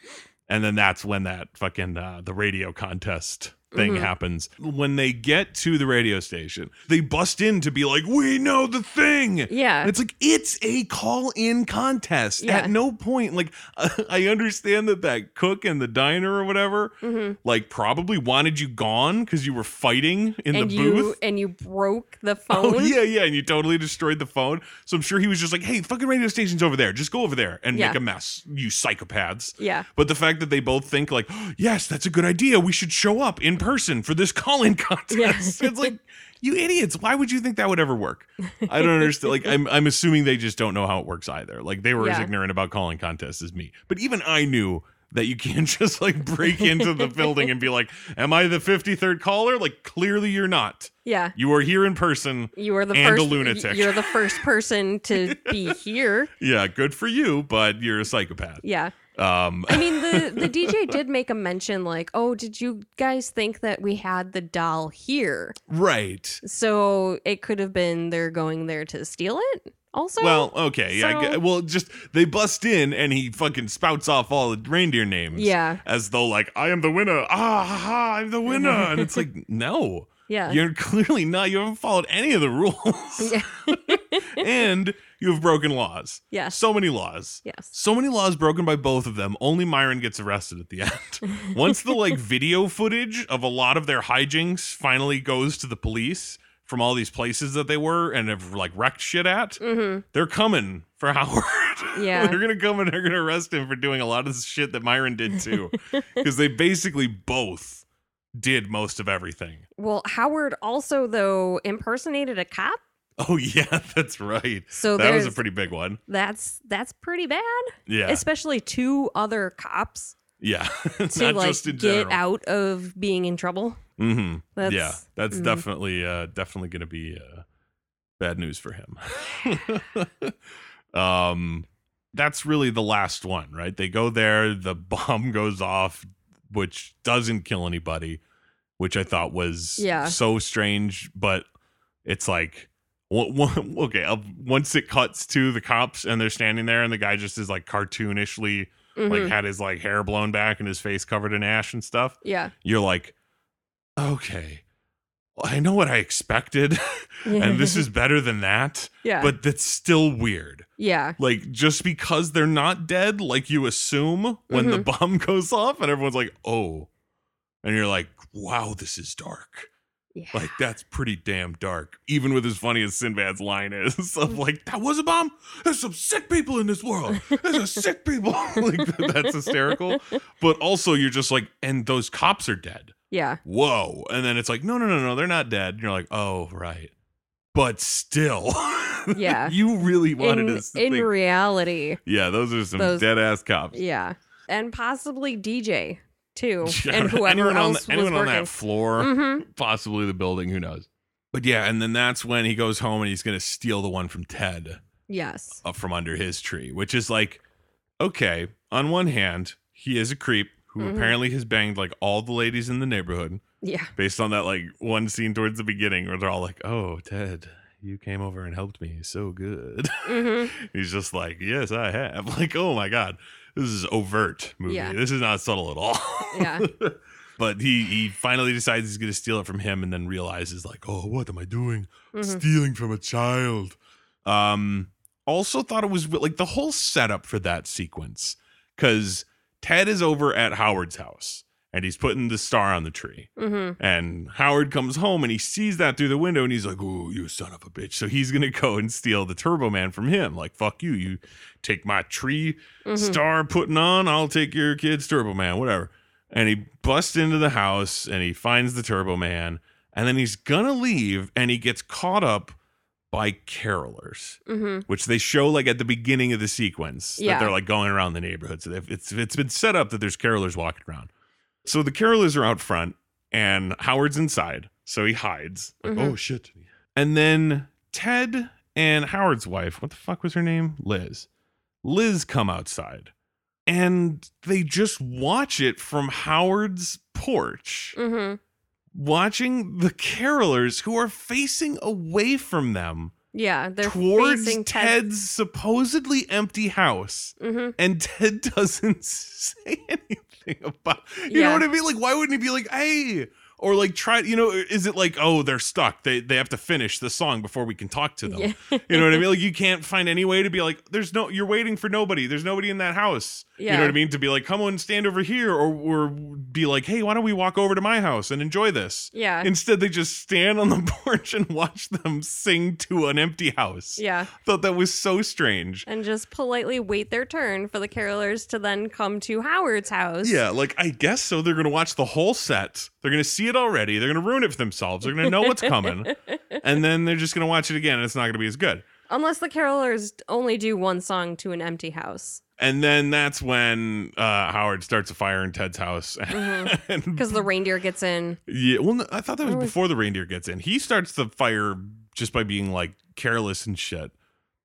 and then that's when that fucking uh, the radio contest thing Mhm. happens. When they get to the radio station, they bust in to be like, "We know the thing." Yeah. And it's like it's a call-in contest. Yeah. At no point, like I understand that that cook in the diner or whatever, hmm like probably wanted you gone because you were fighting in and the you booth. and you broke the phone. Oh yeah, yeah, and you totally destroyed the phone. So I'm sure he was just like, "Hey, fucking radio station's over there. Just go over there and Yeah. make a mess, you psychopaths." Yeah. But the fact that they both think like, "Yes, that's a good idea. We should show up in person for this call-in contest." it's like, you idiots! Why would you think that would ever work? I don't understand. Like, I'm I'm assuming they just don't know how it works either. Like they were as ignorant about calling contests as me. But even I knew. That you can't just like break into the building and be like, Am I the 53rd caller? Like, clearly you're not. Yeah. You are here in person. You are the And a first lunatic. You're the first person to be here. Yeah, good for you, but you're a psychopath. Yeah. Um, I mean the the DJ did make a mention like, "Oh, did you guys think that we had the doll here?" right. So it could have been they're going there to steal it. Also, Well, okay, yeah. I So- gue- well, just they bust in and he fucking spouts off all the reindeer names. yeah, As though like I am the winner. Ah, ha, ha, I'm the winner. and it's like no, yeah, you're clearly not. You haven't followed any of the rules, yeah. and you have broken laws. yes, So many laws. yes, So many laws broken by both of them. Only Myron gets arrested at the end. Once the like video footage of a lot of their hijinks finally goes to the police from all these places that they were and have like wrecked shit at, mm-hmm. they're coming for Howard. Yeah. they're gonna come and they're gonna arrest him for doing a lot of the shit that Myron did too, because they basically both did most of everything. Well, Howard also though impersonated a cop, Oh yeah, that's right. so that was a pretty big one. that's that's pretty bad, Yeah, especially two other cops yeah. to like get general. out of being in trouble. Mm-hmm. That's, yeah, that's mhm. definitely uh definitely gonna be uh bad news for him. um that's really the last one, right? They go there, the bomb goes off, which doesn't kill anybody, which I thought was Yeah. so strange, but it's like one, okay, once it cuts to the cops and they're standing there and the guy just is like cartoonishly like Mhm. had his like hair blown back and his face covered in ash and stuff yeah, you're like, okay, well, I know what I expected, and this is better than that, yeah, but that's still weird. yeah, Like, just because they're not dead, like you assume when the Mm-hmm. bomb goes off, and everyone's like, oh, and you're like, wow, this is dark. Yeah. Like that's pretty damn dark. Even with as funny as Sinbad's line is of mm-hmm. like, that was a bomb. There's some sick people in this world. There's a sick people. like that's hysterical. But also you're just like, and those cops are dead. yeah. Whoa. And then it's like, no, no, no, no, they're not dead. And you're like, oh, right. But still. Yeah. you really wanted In, to in think. reality, yeah, those are some dead ass cops. yeah. And possibly DJ too. Yeah, and whoever anyone on, else the, anyone was on that floor. hmm possibly the building, who knows. But yeah, and then that's when he goes home and he's going to steal the one from Ted Yes. up from under his tree, which is like, okay, on one hand, he is a creep who Mhm. apparently has banged like all the ladies in the neighborhood Yeah. based on that like one scene towards the beginning where they're all like, oh, Ted, you came over and helped me so good. hmm he's just like, yes, I have. Like, oh my God, this is overt movie. Yeah. This is not subtle at all. Yeah. but he he finally decides he's going to steal it from him and then realizes like, oh, what am I doing? hmm Stealing from a child. Um also thought it was like the whole setup for that sequence cuz Ted is over at Howard's house and he's putting the star on the tree. hmm And Howard comes home and he sees that through the window and he's like, Oh, you son of a bitch. So he's going to go and steal the Turbo Man from him. Like, fuck you. You take my tree hmm star putting on, I'll take your kid's Turbo Man, whatever. And he busts into the house and he finds the Turbo Man. And then he's going to leave and he gets caught up by carolers, hmm which they show like at the beginning of the sequence Yeah. that they're like going around the neighborhood. So it's, it's been set up that there's carolers walking around. So the carolers are out front and Howard's inside. So he hides. Like, Mhm. oh shit. And then Ted and Howard's wife, what the fuck was her name? Liz. Liz come outside and they just watch it from Howard's porch, hmm watching the carolers who are facing away from them Yeah. They're towards. Ted's supposedly empty house. hmm And Ted doesn't say anything about you know what I mean? Like, why wouldn't he be like, hey, or like try, you know, is it like, oh, they're stuck. They they have to finish the song before we can talk to them. Yeah. You know what I mean? Like you can't find any way to be like, there's no, you're waiting for nobody. There's nobody in that house. You know what I mean? To be like, come on, stand over here, or or be like, hey, why don't we walk over to my house and enjoy this? Yeah. Instead, they just stand on the porch and watch them sing to an empty house. yeah. Thought that was so strange. And just politely wait their turn for the carolers to then come to Howard's house. Yeah, like I guess so. They're gonna watch the whole set. They're gonna see it already. They're gonna ruin it for themselves. They're gonna know what's coming, and then they're just gonna watch it again, and it's not gonna be as good. Unless the carolers only do one song to an empty house. And then that's when uh, Howard starts a fire in Ted's house, Because the reindeer gets in. yeah, well, no, I thought that was was- before the reindeer gets in. He starts the fire just by being like careless and shit,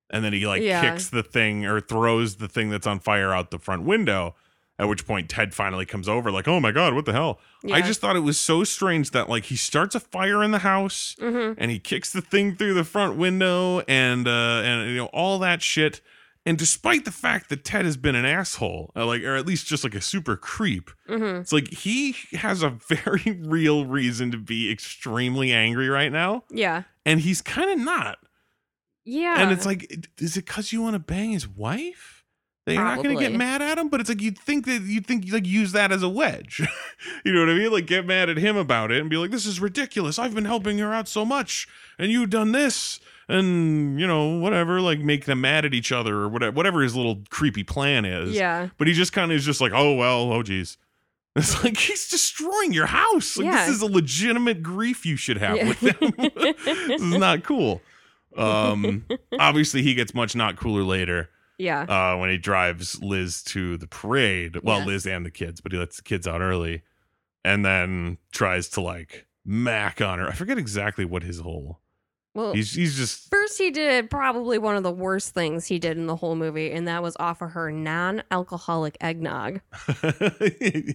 and then he like Yeah. kicks the thing or throws the thing that's on fire out the front window. At which point Ted finally comes over, like, "Oh my god, what the hell?" I just thought it was so strange that like he starts a fire in the house hmm and he kicks the thing through the front window and uh and you know all that shit. And despite the fact that Ted has been an asshole, uh, like or at least just like a super creep, hmm it's like he has a very real reason to be extremely angry right now, Yeah. and he's kind of not. Yeah. And it's like, is it because you want to bang his wife? That you're not going to get mad at him, but it's like you'd think that you'd think like use that as a wedge. you know what I mean? Like get mad at him about it and be like, "This is ridiculous. I've been helping her out so much, and you've done this." And you know, whatever, like make them mad at each other or whatever, whatever his little creepy plan is. yeah. But he just kind of is just like, oh well, oh geez. It's like he's destroying your house. Like Yeah. this is a legitimate grief you should have Yeah. with him. this is not cool. Um, obviously he gets much not cooler later Yeah. uh, when he drives Liz to the parade. Well, Yes. Liz and the kids, but he lets the kids out early, and then tries to like mac on her. I forget exactly what his whole. Well, He's he's just first he did probably one of the worst things he did in the whole movie, and that was offer her non-alcoholic eggnog.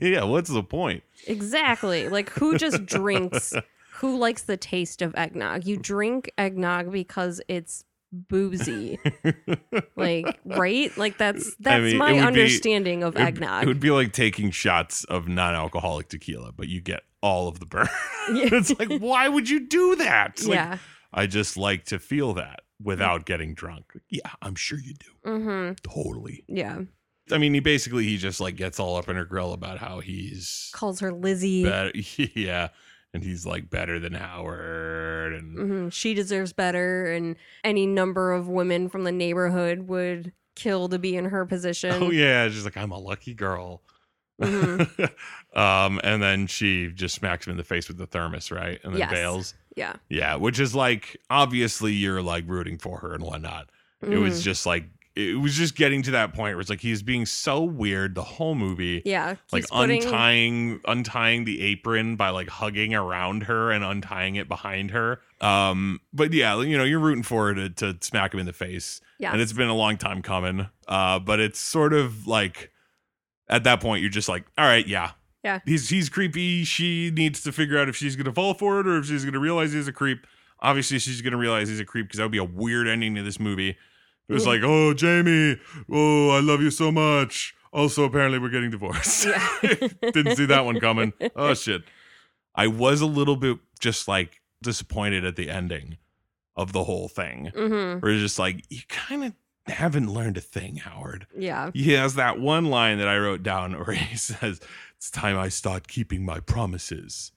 yeah. What's the point? Exactly. Like who just drinks? Who likes the taste of eggnog? You drink eggnog because it's boozy. like right? Like that's that's mean, my would be- understanding of It eggnog. It would be like taking shots of non-alcoholic tequila, but you get all of the burn. Yeah. it's like, why would you do that? Like, yeah. I just like to feel that without getting drunk. Yeah, I'm sure you do. Mm-hmm. Totally. Yeah. I mean, he basically he just like gets all up in her grill about how he's Calls her Lizzie. better. Yeah, and he's like better than Howard and hmm She deserves better, and any number of women from the neighborhood would kill to be in her position. oh yeah, she's like I'm a lucky girl. Mhm. um, and then she just smacks him in the face with the thermos, right? And then Yes. bails. Yeah. Yeah, which is like obviously you're like rooting for her and whatnot. It was Mhm. just like it was just getting to that point where it's like he's being so weird the whole movie. yeah. Like putting- untying untying the apron by like hugging around her and untying it behind her. Um, but yeah, you know, you're rooting for her to, to smack him in the face. Yeah. And it's been a long time coming. Uh, but it's sort of like at that point you're just like, all right, yeah. Yeah. He's he's creepy. She needs to figure out if she's gonna fall for it or if she's gonna realize he's a creep. Obviously, she's gonna realize he's a creep because that would be a weird ending to this movie. It was like, oh, Jamie, oh, I love you so much. Also, apparently, we're getting divorced. Yeah. Didn't see that one coming. Oh shit. I was a little bit just like disappointed at the ending of the whole thing. hmm Where it's just like, you kind of haven't learned a thing, Howard. Yeah. He has that one line that I wrote down where he says, It's time I start keeping my promises.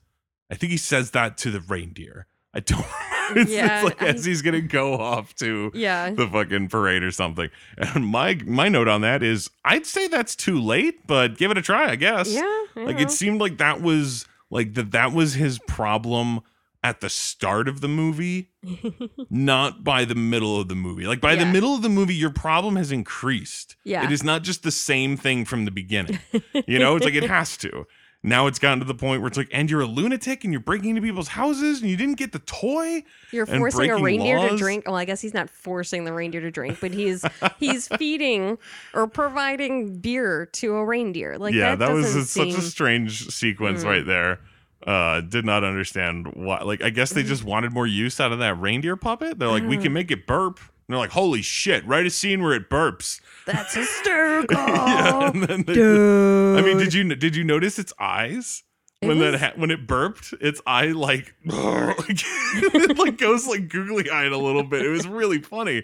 I think he says that to the reindeer. I don't it's, Yeah, it's like I- as he's gonna go off to Yeah. the fucking parade or something. And my my note on that is I'd say that's too late, but give it a try, I guess. Yeah. I Like know. it seemed like that was like that that was his problem at the start of the movie, not by the middle of the movie. Like by the middle of the movie, your problem has increased. Yeah. It is not just the same thing from the beginning. you know, it's like it has to. Now it's gotten to the point where it's like, and you're a lunatic and you're breaking into people's houses and you didn't get the toy. You're forcing a reindeer to drink. Well, I guess he's not forcing the reindeer to drink, but he's he's feeding or providing beer to a reindeer. Like yeah, that, that, was doesn't such a strange sequence Mm. right there. Uh, did not understand why. Like, I guess they Mm. just wanted more use out of that reindeer puppet. They're like, we Uh. can make it burp. And they're like, holy shit! Write a scene where it burps. That's hysterical. yeah, they- Dude. I mean, did you did you notice its eyes It when that ha- when it burped? Its eye like it like goes like googly eyed a little bit. It was really funny.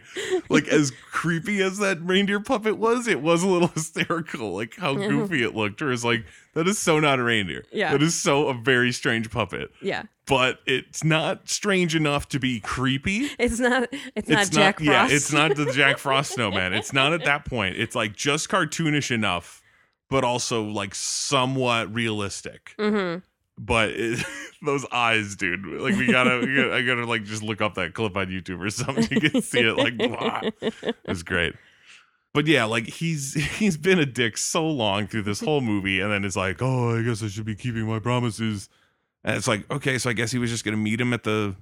Like as creepy as that reindeer puppet was, it was a little hysterical. Like how goofy it looked. Or it's like that is so not a reindeer. Yeah. that is so a very strange puppet. yeah, But it's not strange enough to be creepy. it's not. It's, not Jack Frost. Yeah, it's not the Jack Frost snowman. It's not at that point. It's like just cartoonish enough, but also like somewhat realistic. hmm But it, those eyes, dude. Like we gotta, we gotta, I gotta like just look up that clip on YouTube or something. You can see it. Like, it's great. But yeah, like he's he's been a dick so long through this whole movie, and then it's like, oh, I guess I should be keeping my promises. And it's like, okay, so I guess he was just gonna meet him at the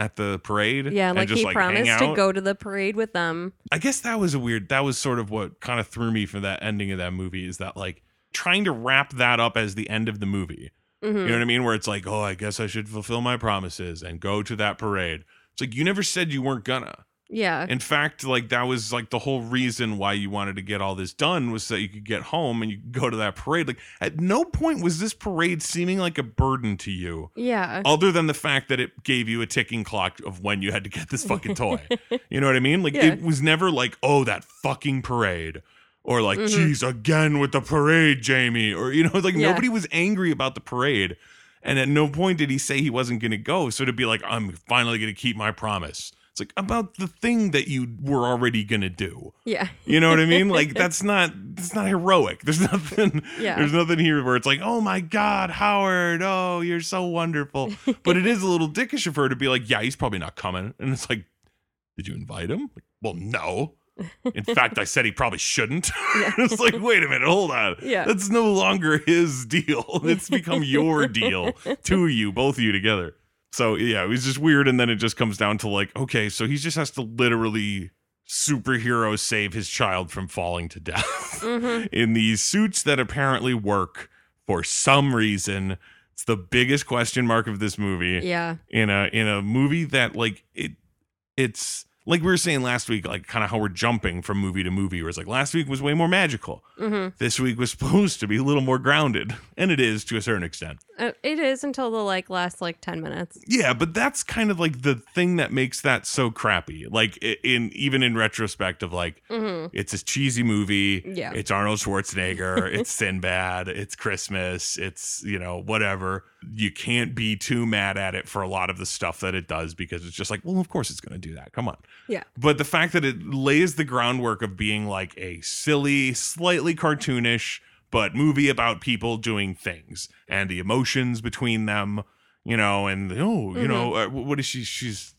at the parade. Yeah, like just, he hang promised to go to the parade with them. I guess that was a weird. That was sort of what kind of threw me for that ending of that movie is that like trying to wrap that up as the end of the movie. Mhm. You know what I mean? Where it's like, oh, I guess I should fulfill my promises and go to that parade. It's like you never said you weren't gonna. Yeah, In fact, like that was like the whole reason why you wanted to get all this done was so that you could get home and you could go to that parade. Like at no point was this parade seeming like a burden to you, yeah, other than the fact that it gave you a ticking clock of when you had to get this fucking toy. you know what I mean? Like Yeah. it was never like, oh, that fucking parade. Or like, Mhm. geez, again with the parade, Jamie. Or you know, like Yeah. nobody was angry about the parade. And at no point did he say he wasn't gonna go. So to be like, I'm finally gonna keep my promise. It's like about the thing that you were already gonna do. yeah, You know what I mean? Like that's not that's not heroic. There's nothing Yeah. there's nothing here where it's like, oh my God, Howard, oh, you're so wonderful. But it is a little dickish of her to be like, yeah, he's probably not coming. And it's like, did you invite him? Like, well, no. In fact, I said he probably shouldn't. Yeah. it's like, wait a minute, hold on. Yeah. That's no longer his deal. It's become your deal. Two of you, both of you together. So yeah, it was just weird. And then it just comes down to like, okay, so he just has to literally superhero save his child from falling to death hmm in these suits that apparently work for some reason. It's the biggest question mark of this movie yeah, in a in a movie that like it it's like we were saying last week, like kind of how we're jumping from movie to movie. Where it's like last week was way more magical. hmm This week was supposed to be a little more grounded, and it is to a certain extent. Uh, it is until the like last like 10 minutes. Yeah, but that's kind of like the thing that makes that so crappy. Like in even in retrospect of like hmm it's a cheesy movie. Yeah. It's Arnold Schwarzenegger. it's Sinbad. It's Christmas. It's, you know, whatever. You can't be too mad at it for a lot of the stuff that it does because it's just like, well, of course it's going to do that. Come on. Yeah. But the fact that it lays the groundwork of being like a silly, slightly cartoonish, but movie about people doing things and the emotions between them, you know, and oh, you Mhm. know, uh, what is she? She's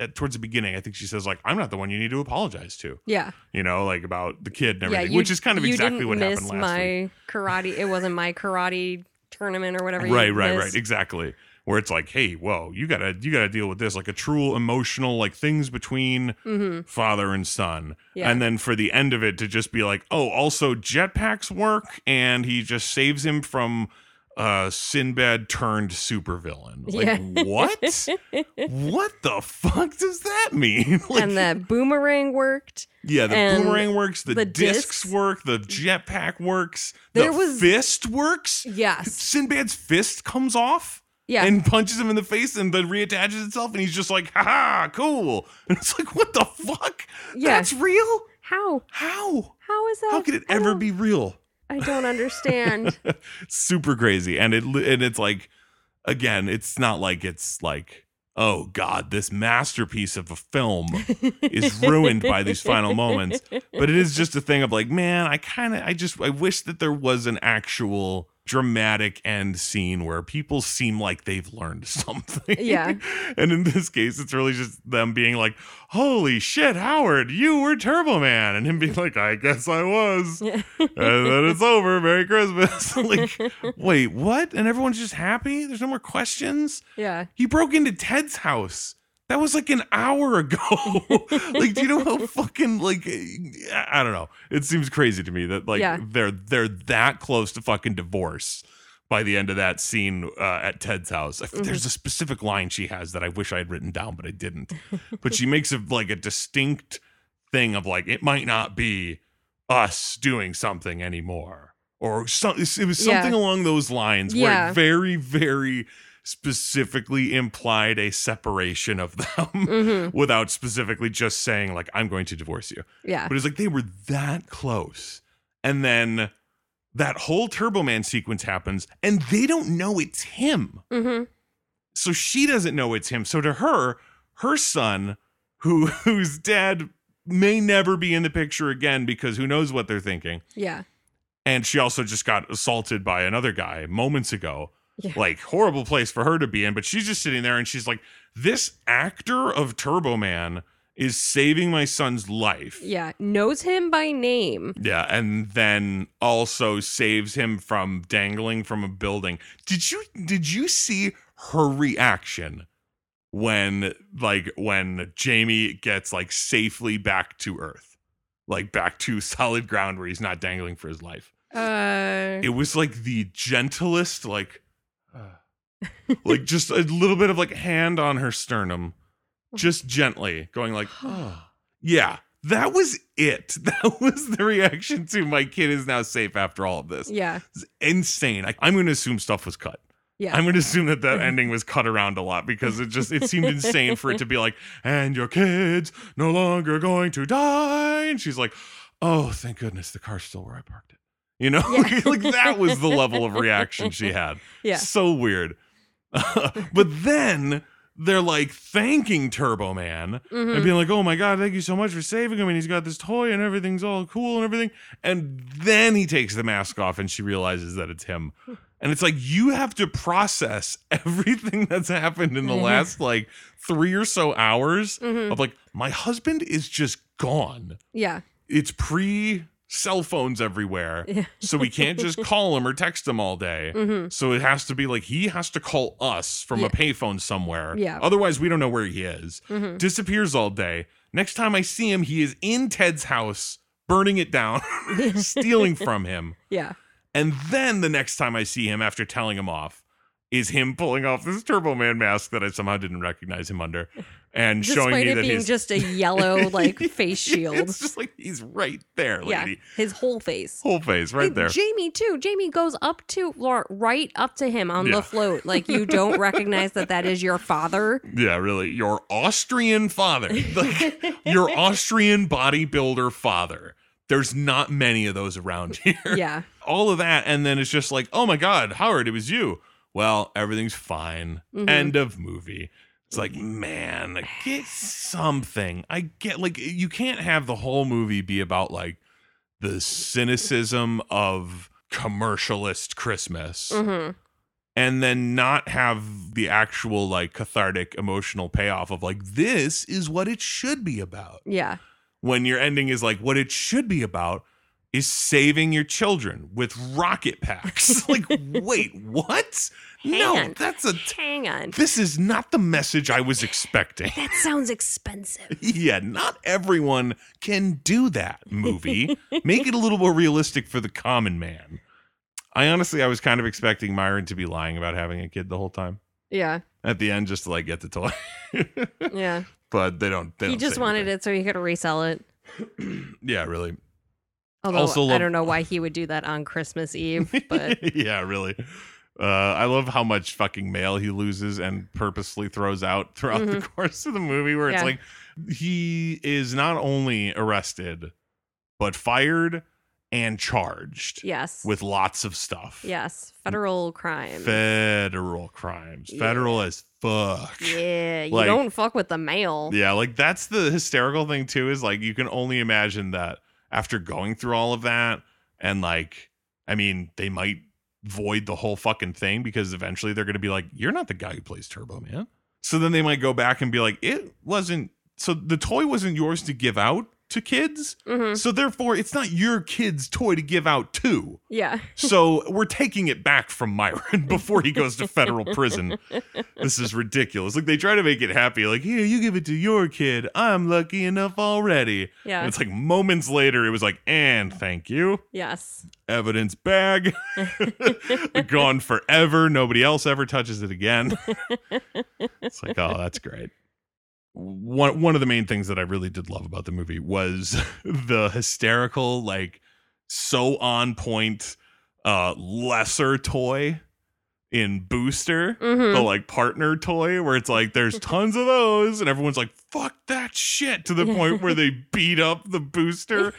at, towards the beginning, I think she says like, "I'm not the one you need to apologize to." Yeah. you know, like about the kid and yeah. everything, You, which is kind of exactly what happened last my week. karate. It wasn't my karate tournament or whatever. Right, right, right. Exactly. Where it's like, hey, whoa, you gotta you gotta deal with this, like a true emotional, like things between Mhm. father and son. Yeah. And then for the end of it to just be like, oh, also jetpacks work, and he just saves him from uh Sinbad turned supervillain. Like Yeah. what? what the fuck does that mean? like, and that boomerang worked. Yeah, the boomerang works, the, the discs, discs. work, the jetpack works, There the was- fist works. Yes. Sinbad's fist comes off Yeah. and punches him in the face and then reattaches itself, and he's just like, ha ha, cool. And it's like, what the fuck? Yeah. That's real? How? How? How is that? How could it I ever be real? I don't understand. Super crazy. And it and it's like again, it's not like it's like, oh God, this masterpiece of a film is ruined by these final moments. but it is just a thing of like man i kind of i just i wish that there was an actual dramatic end scene where people seem like they've learned something Yeah. and in this case it's really just them being like holy shit howard you were turbo man and him being like i guess i was Yeah. and then it's over merry christmas like wait what and everyone's just happy there's no more questions yeah. he broke into Ted's house. That was like an hour ago. like, do you know how fucking like I don't know. It seems crazy to me that like Yeah. they're they're that close to fucking divorce by the end of that scene uh, at Ted's house. Mm-hmm. There's a specific line she has that I wish I had written down, but I didn't. but she makes a like a distinct thing of like it might not be us doing something anymore. Or some, it was Yeah. something along those lines where Yeah. it very, very specifically implied a separation of them hmm without specifically just saying like i'm going to divorce you. Yeah. but it's like they were that close. And then that whole turbo man sequence happens and they don't know it's him. Hmm so she doesn't know it's him. So to her her son who whose dad may never be in the picture again because who knows what they're thinking. Yeah. and she also just got assaulted by another guy moments ago Yeah. like horrible place for her to be in but she's just sitting there and she's like this actor of turbo man is saving my son's life Yeah. Knows him by name. yeah and then also saves him from dangling from a building did you did you see her reaction when like when jamie gets like safely back to earth like back to solid ground where he's not dangling for his life Uh. it was like the gentlest like like just a little bit of like hand on her sternum just gently going like oh. Yeah that was it. That was the reaction to my kid is now safe after all of this. Yeah. it's insane. I, i'm going to assume stuff was cut. Yeah. i'm going to assume that that ending was cut around a lot because it just it seemed insane for it to be like and your kids no longer going to die. And she's like oh thank goodness the car's still where i parked it. You know? Yeah. like that was the level of reaction she had. Yeah. so weird but then they're like thanking turbo man Mhm. and being like, "Oh my god, thank you so much for saving him." And he's got this toy, and everything's all cool and everything. And then he takes the mask off, and she realizes that it's him. And it's like you have to process everything that's happened in the Mhm. last like three or so hours Mhm. of like my husband is just gone. Yeah. It's pre cell phones everywhere, Yeah. so we can't just call him or text him all day. hmm So it has to be like he has to call us from Yeah. a payphone somewhere. Yeah. Otherwise, we don't know where he is hmm disappears all day. Next time I see him, he is in Ted's house, burning it down, stealing from him. Yeah. And then the next time I see him after telling him off is him pulling off this Turbo Man mask that I somehow didn't recognize him under. And showing Despite it that being he's just a yellow like face shield. It's just like he's right there, yeah, lady. his whole face. Whole face right And there. Jamie too. Jamie goes up to Laura, right up to him on Yeah. the float. Like you don't recognize that that is your father. Yeah, really. Your Austrian father. Like your Austrian bodybuilder father. There's not many of those around here. Yeah. All of that. And then it's just like, oh my God, Howard, it was you. Well, everything's fine. Mhm. End of movie. It's like, man, get something. I get like you can't have the whole movie be about like the cynicism of commercialist Christmas hmm and then not have the actual like cathartic emotional payoff of like this is what it should be about Yeah. when your ending is like what it should be about is saving your children with rocket packs like wait what no on. that's a Hang on. this is not the message i was expecting That sounds expensive. yeah not everyone can do that movie make it a little more realistic for the common man i honestly i was kind of expecting myron to be lying about having a kid the whole time Yeah. at the end just to like get the toy. Yeah. but they don't. They he don't just say wanted it so he could resell it. Yeah, really. Although Also I love- don't know why he would do that on Christmas Eve, but yeah, really. Uh, I love how much fucking mail he loses and purposely throws out throughout the course of the movie, where it's like he is not only arrested, but fired and charged yes. with lots of stuff. yes. Federal crime. Federal crimes. Federal as fuck. yeah. You Like- don't fuck with the mail. Yeah, like that's the hysterical thing too is like you can only imagine that after going through all of that and like I mean, they might void the whole fucking thing because eventually they're going to be like you're not the guy who plays Turbo Man. So then they might go back and be like it wasn't so the toy wasn't yours to give out to kids. hmm So therefore it's not your kid's toy to give out to. Yeah. So we're taking it back from Myron before he goes to federal prison. This is ridiculous. Like they try to make it happy. Like, here, you give it to your kid. I'm lucky enough already. Yeah. And it's like moments later, it was like, and thank you. yes. Evidence bag. Gone forever. Nobody else ever touches it again. it's like, oh, that's great. One one of the main things that I really did love about the movie was the hysterical, like so on point uh lesser toy in Booster hmm the like partner toy where it's like there's tons of those and everyone's like fuck that shit to the point where they beat up the booster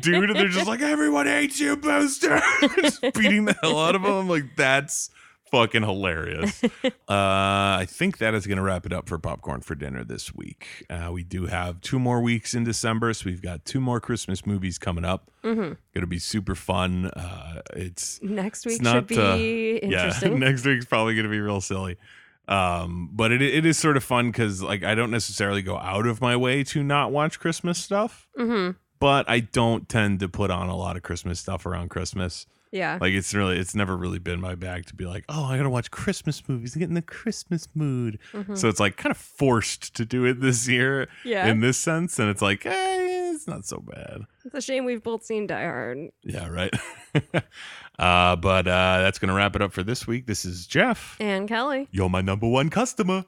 dude and they're just like everyone hates you booster! Just beating the hell out of him like that's fucking hilarious uh i think that is gonna wrap it up for popcorn for dinner this week uh we do have two more weeks in december so we've got two more christmas movies coming up hmm gonna be super fun uh it's Next week not, should be uh, interesting. yeah, next week's probably going to be real silly. Um, but it it is sort of fun because like I don't necessarily go out of my way to not watch Christmas stuff, hmm but I don't tend to put on a lot of Christmas stuff around Christmas. Yeah. Like it's really it's never really been my bag to be like, oh, I gotta watch Christmas movies and get in the Christmas mood. Mhm. So it's like kind of forced to do it this year yeah. in this sense, and it's like, eh, it's not so bad. it's a shame we've both seen Die Hard. Yeah, right. uh, but uh, that's gonna wrap it up for this week. This is Jeff. And Kelly. You're my number one customer.